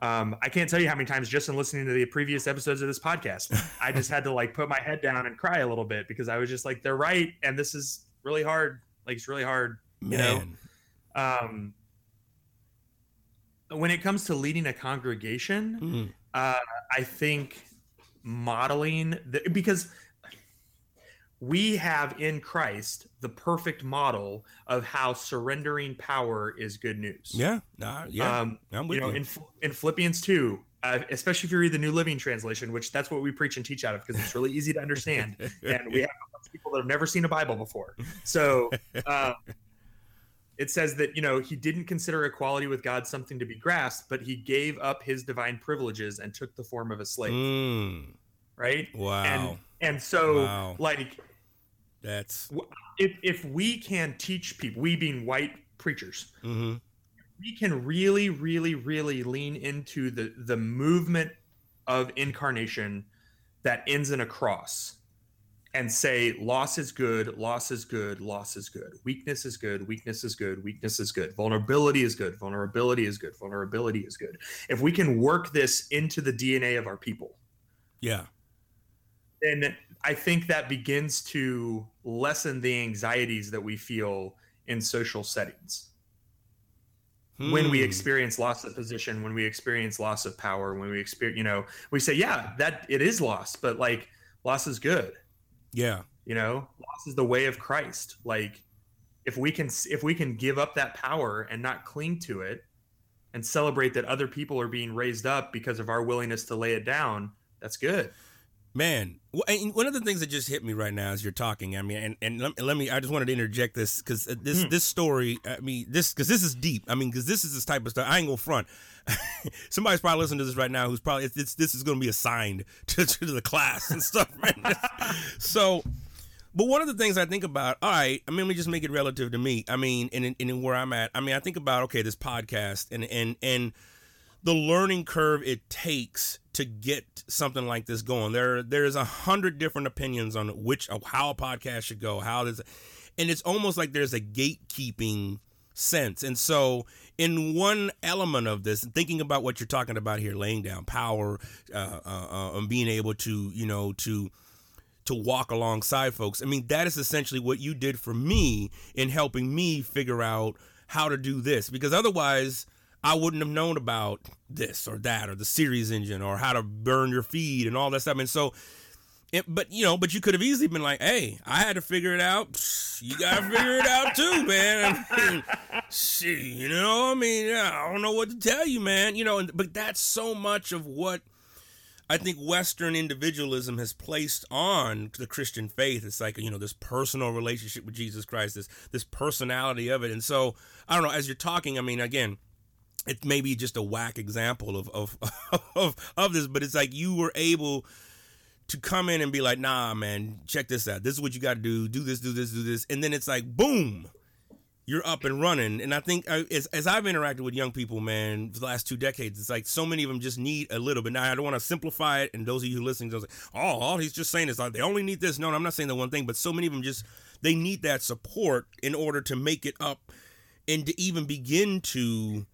Um, I can't tell you how many times just in listening to the previous episodes of this podcast, I just had to like put my head down and cry a little bit because I was just like, they're right, and this is really hard. Like it's really hard. You know? Um, when it comes to leading a congregation, Mm. uh, I think modeling the, because we have in Christ the perfect model of how surrendering power is good news. Yeah. Nah, yeah. Um, I'm with you know, you. in, in Philippians 2, uh, especially if you read the New Living Translation, which that's what we preach and teach out of because it's really easy to understand. and we have a bunch of people that have never seen a Bible before. So uh, it says that, you know, he didn't consider equality with God something to be grasped, but he gave up his divine privileges and took the form of a slave. Mm. Right? Wow. And, and so, Wow. like, That's. if, if we can teach people, we being white preachers, hmm we can really really really lean into the the movement of incarnation that ends in a cross and say loss is good loss is good loss is good. Weakness is good weakness is good weakness is good. Vulnerability is good vulnerability is good vulnerability is good. If we can work this into the dna of our people Yeah. then i think that begins to lessen the anxieties that we feel in social settings when we Hmm. experience loss of position, when we experience loss of power, when we experience, you know, we say, yeah, that it is loss, but like loss is good. Yeah. You know, loss is the way of Christ. Like if we can, if we can give up that power and not cling to it and celebrate that other people are being raised up because of our willingness to lay it down, that's good. Man, one of the things that just hit me right now as you're talking, I mean, and, and let, let me, I just wanted to interject this because this Hmm. this story, I mean, this because this is deep. I mean, because this is this type of stuff. I ain't gonna front. Somebody's probably listening to this right now who's probably it's, it's this is gonna be assigned to, to the class and stuff, man. so, but one of the things I think about, all right, I mean, let me just make it relative to me. I mean, and, and, and where I'm at, I mean, I think about okay, this podcast and and and the learning curve it takes to get something like this going. There, there's a hundred different opinions on which how a podcast should go, how this, and it's almost like there's a gatekeeping sense. And so, in one element of this, thinking about what you're talking about here, laying down power, uh, uh, uh, and being able to, you know, to to walk alongside folks. I mean, that is essentially what you did for me in helping me figure out how to do this because otherwise I wouldn't have known about this or that or the series engine or how to burn your feed and all that stuff. And so, it, but you know, but you could have easily been like, "Hey, I had to figure it out. You gotta figure it out too, man." I mean, you know, I mean, I don't know what to tell you, man. You know, and, but that's so much of what I think Western individualism has placed on the Christian faith. It's like you know this personal relationship with Jesus Christ, this this personality of it, and so I don't know. As you're talking, I mean, again, it may be just a whack example of of of, of this, but it's like you were able to come in and be like, nah, man, check this out. This is what you got to do. Do this, do this, do this, and then it's like, boom, you're up and running. And I think uh, as, as I've interacted with young people, man, for the last two decades, it's like so many of them just need a little bit. Now, I don't want to simplify it. And those of you who listening, don't say, oh, all he's just saying is like they only need this. No, I'm not saying the one thing, but so many of them just they need that support in order to make it up and to even begin to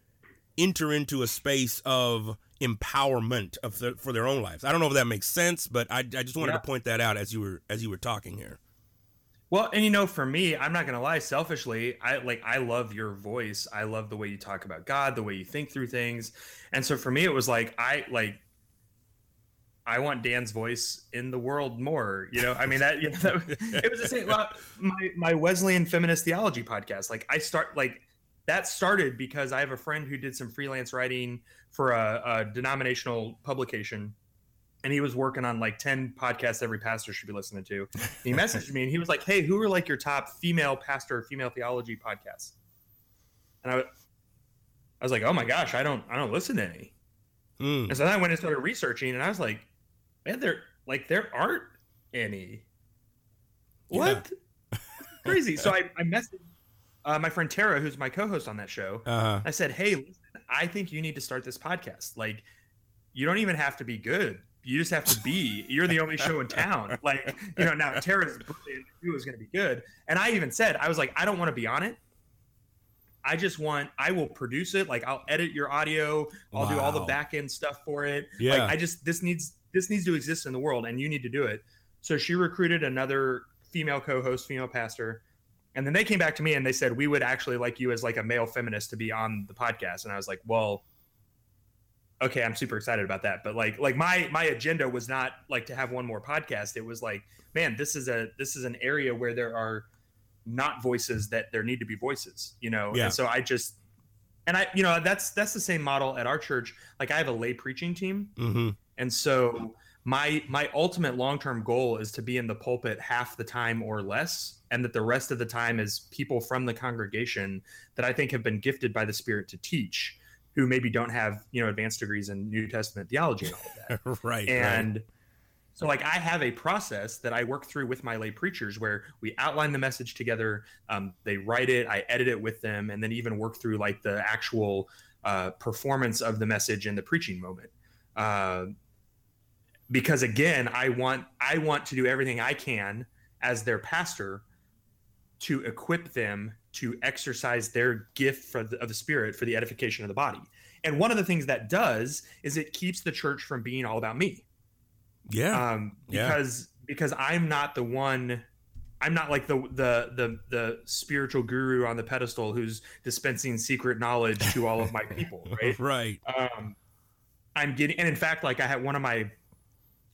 enter into a space of empowerment of the, for their own lives. I don't know if that makes sense, but I, I just wanted Yeah. to point that out as you were as you were talking here. Well, and you know, for me, I'm not gonna lie. Selfishly, I like I love your voice. I love the way you talk about God, the way you think through things. And so for me, it was like I like I want Dan's voice in the world more. You know, I mean that, you know, that it was the same. Well, my my Wesleyan feminist theology podcast. Like I start like that started because I have a friend who did some freelance writing for a, a denominational publication and he was working on like 10 podcasts every pastor should be listening to. He messaged me and he was like, Hey, who are like your top female pastor, female theology podcasts? And I, I was like, Oh my gosh, I don't, I don't listen to any. Mm. And so then I went and started researching and I was like, man, there, like there aren't any. What? Crazy. So I, I messaged uh, my friend Tara, who's my co-host on that show. Uh-huh. I said, "Hey, listen, I think you need to start this podcast. Like, you don't even have to be good. You just have to be. You're the only show in town. Like, you know, now Tara's brilliant. It was going to be good. And I even said, I was like, I don't want to be on it. I just want. I will produce it. Like, I'll edit your audio. I'll do all the back end stuff for it. Yeah. Like, I just this needs this needs to exist in the world, and you need to do it. So she recruited another female co-host, female pastor. And then they came back to me and they said, We would actually like you as like a male feminist to be on the podcast. And I was like, Well, okay, I'm super excited about that. But like like my my agenda was not like to have one more podcast. It was like, man, this is a this is an area where there are not voices that there need to be voices, you know? Yeah. And so I just and I, you know, that's that's the same model at our church. Like I have a lay preaching team. Mm-hmm. And so my my ultimate long-term goal is to be in the pulpit half the time or less and that the rest of the time is people from the congregation that I think have been gifted by the spirit to teach who maybe don't have, you know, advanced degrees in New Testament theology and all of that. right. and so like I have a process that I work through with my lay preachers where we outline the message together, um, they write it, I edit it with them, and then even work through like the actual uh, performance of the message in the preaching moment. Uh, because again, I want I want to do everything I can as their pastor to equip them to exercise their gift for the, of the spirit for the edification of the body. And one of the things that does is it keeps the church from being all about me yeah. um, Yeah. because because I'm not the one. I'm not like the the the the spiritual guru on the pedestal who's dispensing secret knowledge to all of my people, right? right. um, I'm getting, and in fact, like I had one of my,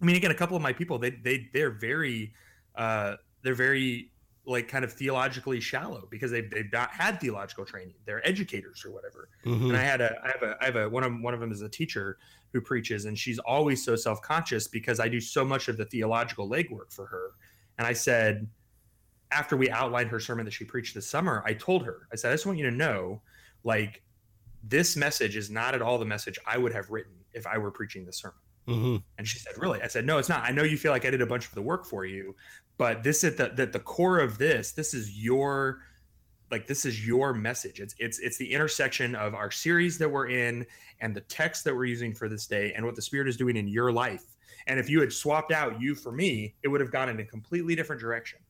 I mean, again, a couple of my people, they they they're very, uh, they're very like kind of theologically shallow because they've they've not had theological training. They're educators or whatever. Mhm. And I had a, I have a, I have a one of one of them is a teacher who preaches, and she's always so self conscious because I do so much of the theological legwork for her. And I said, after we outlined her sermon that she preached this summer, I told her, I said, I just want you to know, like, this message is not at all the message I would have written if I were preaching this sermon. Mhm. And she said, "Really?" I said, "No, it's not. I know you feel like I did a bunch of the work for you, but this at the that the core of this, this is your like this is your message. It's it's it's the intersection of our series that we're in and the text that we're using for this day and what the spirit is doing in your life. And if you had swapped out you for me, it would have gone in a completely different direction."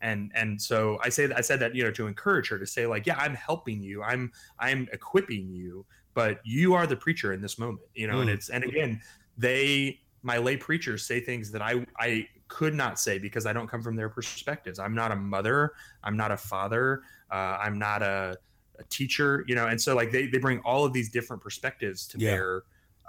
And and so I say that I said that you know to encourage her to say like yeah I'm helping you I'm I'm equipping you but you are the preacher in this moment you know and Mm. it's and again they my lay preachers say things that I I could not say because I don't come from their perspectives. I'm not a mother. I'm not a father. Uh, I'm not a, a teacher. You know, and so like they they bring all of these different perspectives to Yeah. bear,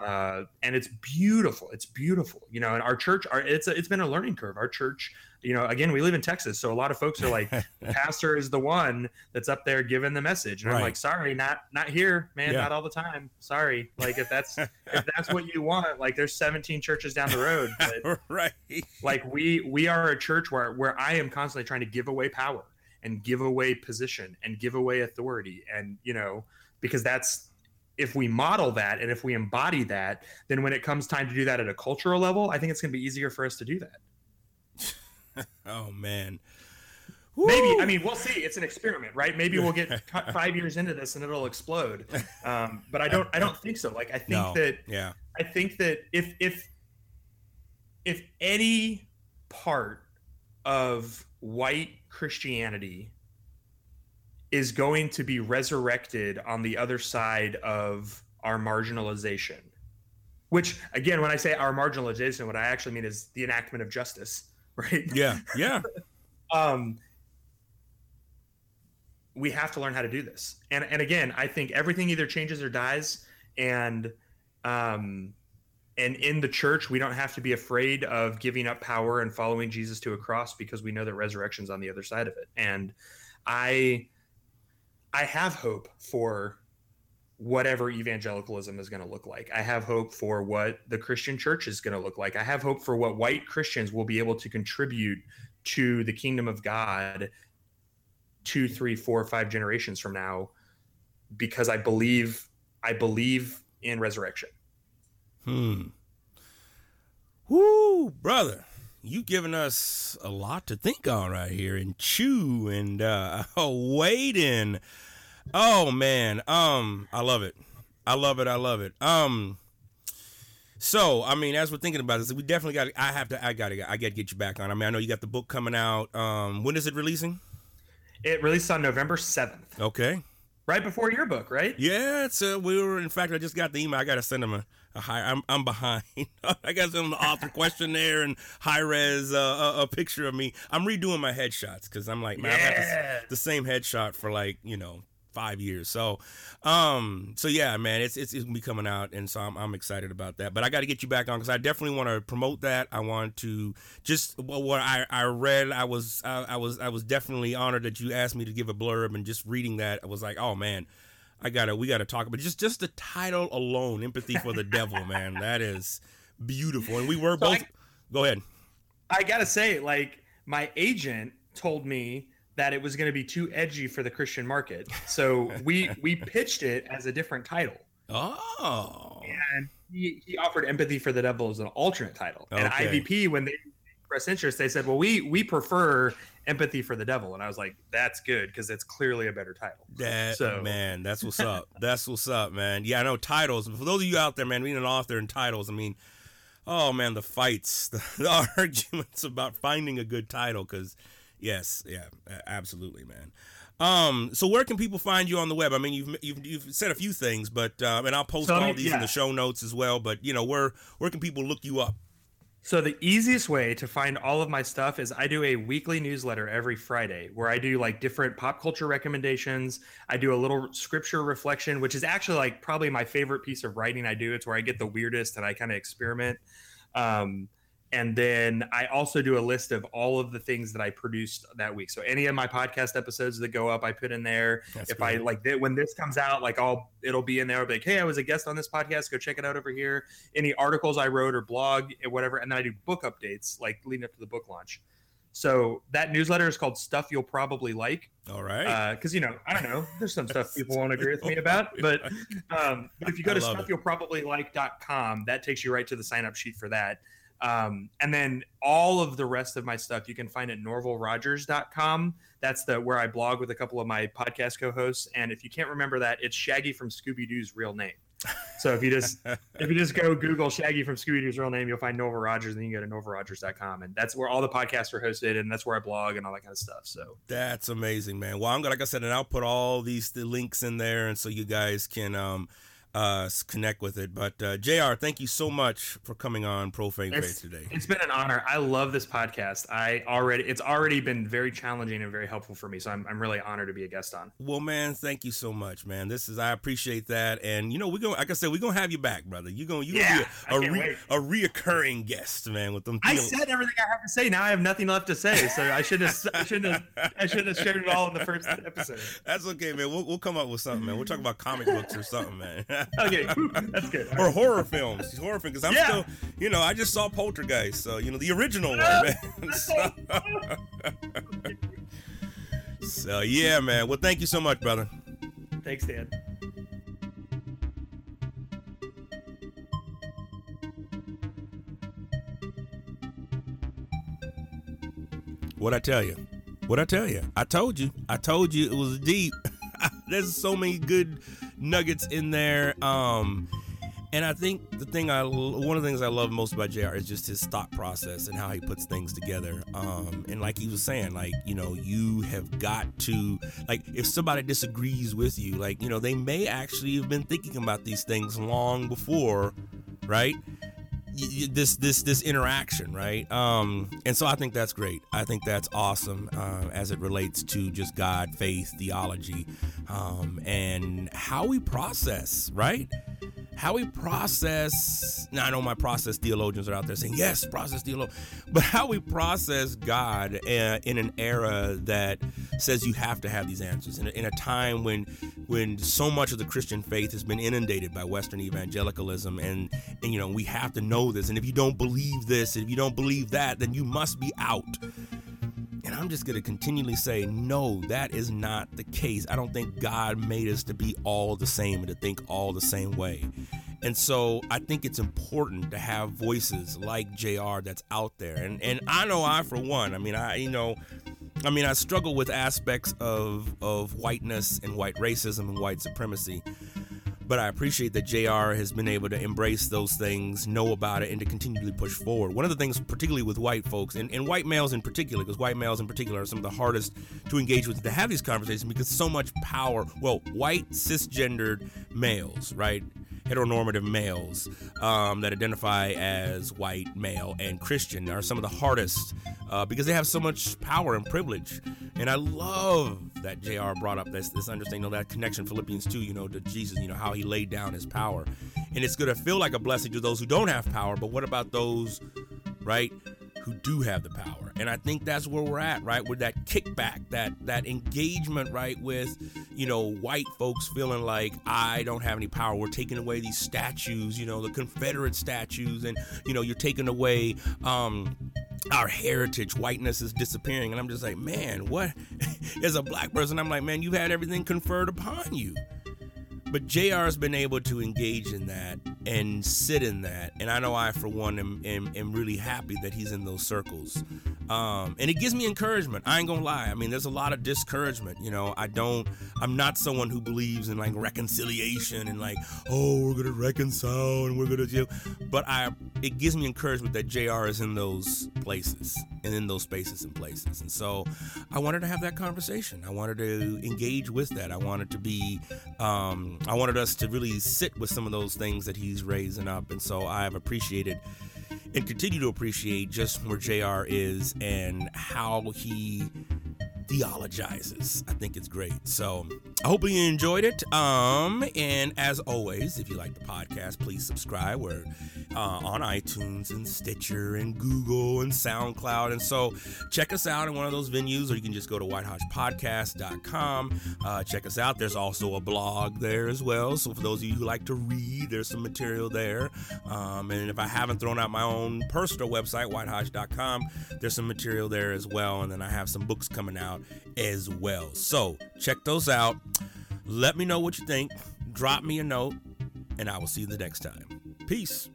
uh, and it's beautiful. It's beautiful. You know, and our church, our it's a, it's been a learning curve. Our church, you know, again, we live in Texas, so a lot of folks are like, the pastor is the one that's up there giving the message, and I'm like, sorry, not not here, man, Yeah. not all the time. Sorry, like if that's if that's what you want, like there's 17 churches down the road. But right. like we we are a church where where I am constantly trying to give away power and give away position and give away authority and you know because that's if we model that and if we embody that then when it comes time to do that at a cultural level I think it's going to be easier for us to do that. Oh man. Maybe I mean we'll see. It's an experiment, right? Maybe we'll get five years into this and it'll explode. Um, but I don't I don't think so. Like I think No. that Yeah. I think that if if if any part of white Christianity is going to be resurrected on the other side of our marginalization, which again, when I say our marginalization, what I actually mean is the enactment of justice, right? Yeah. Yeah. um, we have to learn how to do this. And and again, I think everything either changes or dies. And um, and in the church, we don't have to be afraid of giving up power and following Jesus to a cross because we know that resurrection's on the other side of it. And I I have hope for whatever evangelicalism is going to look like. I have hope for what the Christian church is going to look like. I have hope for what white Christians will be able to contribute to the kingdom of God two, three, four, five generations from now, because I believe I believe in resurrection. Hmm. Whoo, brother. You giving us a lot to think on right here and chew and uh wait in. Oh man. Um, I love it. I love it. I love it. Um so, I mean, as we're thinking about this, we definitely got. I have to. I got to. I got to get you back on. I mean, I know you got the book coming out. Um, when is it releasing? It released on November seventh, Okay. right before your book, right? Yeah, it's uh, we were. In fact, I just got the email. I got to send them a, a high. I'm I'm behind. I got to send them the author questionnaire and high res uh, a, a picture of me. I'm redoing my headshots because I'm like, man, I've had Yeah. the, same headshot for like you know five years. So, um, so yeah, man, it's it's, it's gonna be coming out, and so I'm I'm excited about that. But I got to get you back on because I definitely want to promote that. I want to just what I I read. I was I, I was I was definitely honored that you asked me to give a blurb, and just reading that, I was like, oh man. I gotta, we gotta talk about just just the title alone, "Empathy for the Devil," man. That is beautiful, and we were So both. I- go ahead. I gotta say, like, my agent told me that it was going to be too edgy for the Christian market, so we we pitched it as a different title, Oh, and he, he offered "Empathy for the Devil" as an alternate title. And IVP, when they expressed interest, they said, "Well, we we prefer Empathy for the Devil," and I was like, "That's good because it's clearly a better title." That So- man, that's what's up. That's what's up, man. Yeah, I know titles. For those of you out there, man, being an author and titles, I mean, oh man, the fights, the, the arguments about finding a good title. Because yes, yeah, absolutely, man. Um, so where can people find you on the web? I mean, you've you've, you've said a few things, but uh, and I'll post So, all mean, these in the show notes as well. But you know, where where can people look you up? So the easiest way to find all of my stuff is I do a weekly newsletter every Friday where I do like different pop culture recommendations. I do a little scripture reflection, which is actually like probably my favorite piece of writing I do. It's where I get the weirdest and I kind of experiment. Um, and then I also do a list of all of the things that I produced that week. So any of my podcast episodes that go up, I put in there. That's if I like th- when this comes out, like I'll it'll be in there. I'll be like, hey, I was a guest on this podcast. Go check it out over here any articles I wrote or blog, eh, whatever, and then I do book updates like leading up to the book launch. So that newsletter is called "Stuff You'll Probably Like" All right. because you know I don't know, there's some stuff people won't agree with me about, but um, but if you go I to stuffyou'llprobablylike.com, that takes you right to the sign up sheet for that. Um, and then all of the rest of my stuff you can find at norvillerogers.com. That's the where I blog with a couple of my podcast co-hosts. And if you can't remember that, it's Shaggy from Scooby Doo's real name. So if you just if you just go Google Shaggy from Scooby Doo's real name, you'll find Norville Rogers, and then you can go to norvillerogers.com, and that's where all the podcasts are hosted, and that's where I blog and all that kind of stuff. So That's amazing, man. Well, I'm gonna, like I said, and I'll put all these the links in there, and so you guys can um uh connect with it. But uh, J.R., thank you so much for coming on Profane Faith today. it's been an honor. I love this podcast. I already it's already been very challenging and very helpful for me. So I'm, I'm really honored to be a guest on. Well, man, thank you so much, man. This is I appreciate that, and you know we're gonna, like I said, we're gonna have you back, brother. You're gonna you Yeah, gonna be a, a, re, a reoccurring guest, man. With them, I said everything I have to say. Now I have nothing left to say. So I should have I should have I should have shared it all in the first episode. That's okay, man. We'll, we'll come up with something, man. We'll talk about comic books or something, man. Okay, that's good. or horror films. Horror films, because I'm Yeah. still, you know, I just saw Poltergeist, so you know the original one, man. so, so, yeah, man. Well, thank you so much, brother. Thanks, Dan. What I tell you? What I tell you? I told you. I told you it was deep. There's so many good nuggets in there. Um, and I think the thing I one of the things I love most about J.R. is just his thought process and how he puts things together. Um, and like he was saying, like you know, you have got to like if somebody disagrees with you, like you know, they may actually have been thinking about these things long before, right? This this this interaction right? Um and so i think that's great. I think that's awesome uh, as it relates to just god faith theology um and how we process right how we process now i know my process theologians are out there saying yes process theologian but how we process god uh, in an era that says you have to have these answers in a, in a time when when so much of the christian faith has been inundated by western evangelicalism and and you know we have to know this and if you don't believe this if you don't believe that then you must be out and I'm just going to continually say, no, that is not the case. I don't think God made us to be all the same and to think all the same way. And so I think it's important to have voices like JR that's out there. And and I know I for one, I mean I you know I mean I struggle with aspects of of whiteness and white racism and white supremacy but I appreciate that JR has been able to embrace those things, know about it, and to continually push forward. One of the things, particularly with white folks, and, and white males in particular, because white males in particular are some of the hardest to engage with to have these conversations because so much power. Well, white cisgendered males, right? Heteronormative males um, that identify as white, male, and Christian are some of the hardest uh, because they have so much power and privilege. And I love that JR brought up this, this understanding, of that connection, Philippians 2, you know, to Jesus, you know, how he laid down his power. And it's going to feel like a blessing to those who don't have power, but what about those, right? who do have the power. And I think that's where we're at, right? With that kickback, that that engagement, right, with you know white folks feeling like I don't have any power. We're taking away these statues, you know, the Confederate statues, and you know, you're taking away um our heritage whiteness is disappearing and i'm just like man what as a black person i'm like man you've had everything conferred upon you but JR has been able to engage in that and sit in that. And I know I, for one, am, am, am really happy that he's in those circles. Um, and it gives me encouragement. I ain't gonna lie. I mean, there's a lot of discouragement. You know, I don't, I'm not someone who believes in like reconciliation and like, oh, we're gonna reconcile and we're gonna do. But I, it gives me encouragement that JR is in those places and in those spaces and places. And so I wanted to have that conversation. I wanted to engage with that. I wanted to be, um, I wanted us to really sit with some of those things that he's raising up. And so I have appreciated and continue to appreciate just where JR is and how he theologizes. I think it's great. So I hope you enjoyed it. Um, and as always, if you like the podcast, please subscribe. We're uh, on iTunes and Stitcher and Google and SoundCloud. And so check us out in one of those venues, or you can just go to whitehodgepodcast.com. Uh, check us out. There's also a blog there as well. So for those of you who like to read, there's some material there. Um, and if I haven't thrown out my own personal website, whitehodge.com, there's some material there as well. And then I have some books coming out as well. So check those out. Let me know what you think. Drop me a note, and I will see you the next time. Peace.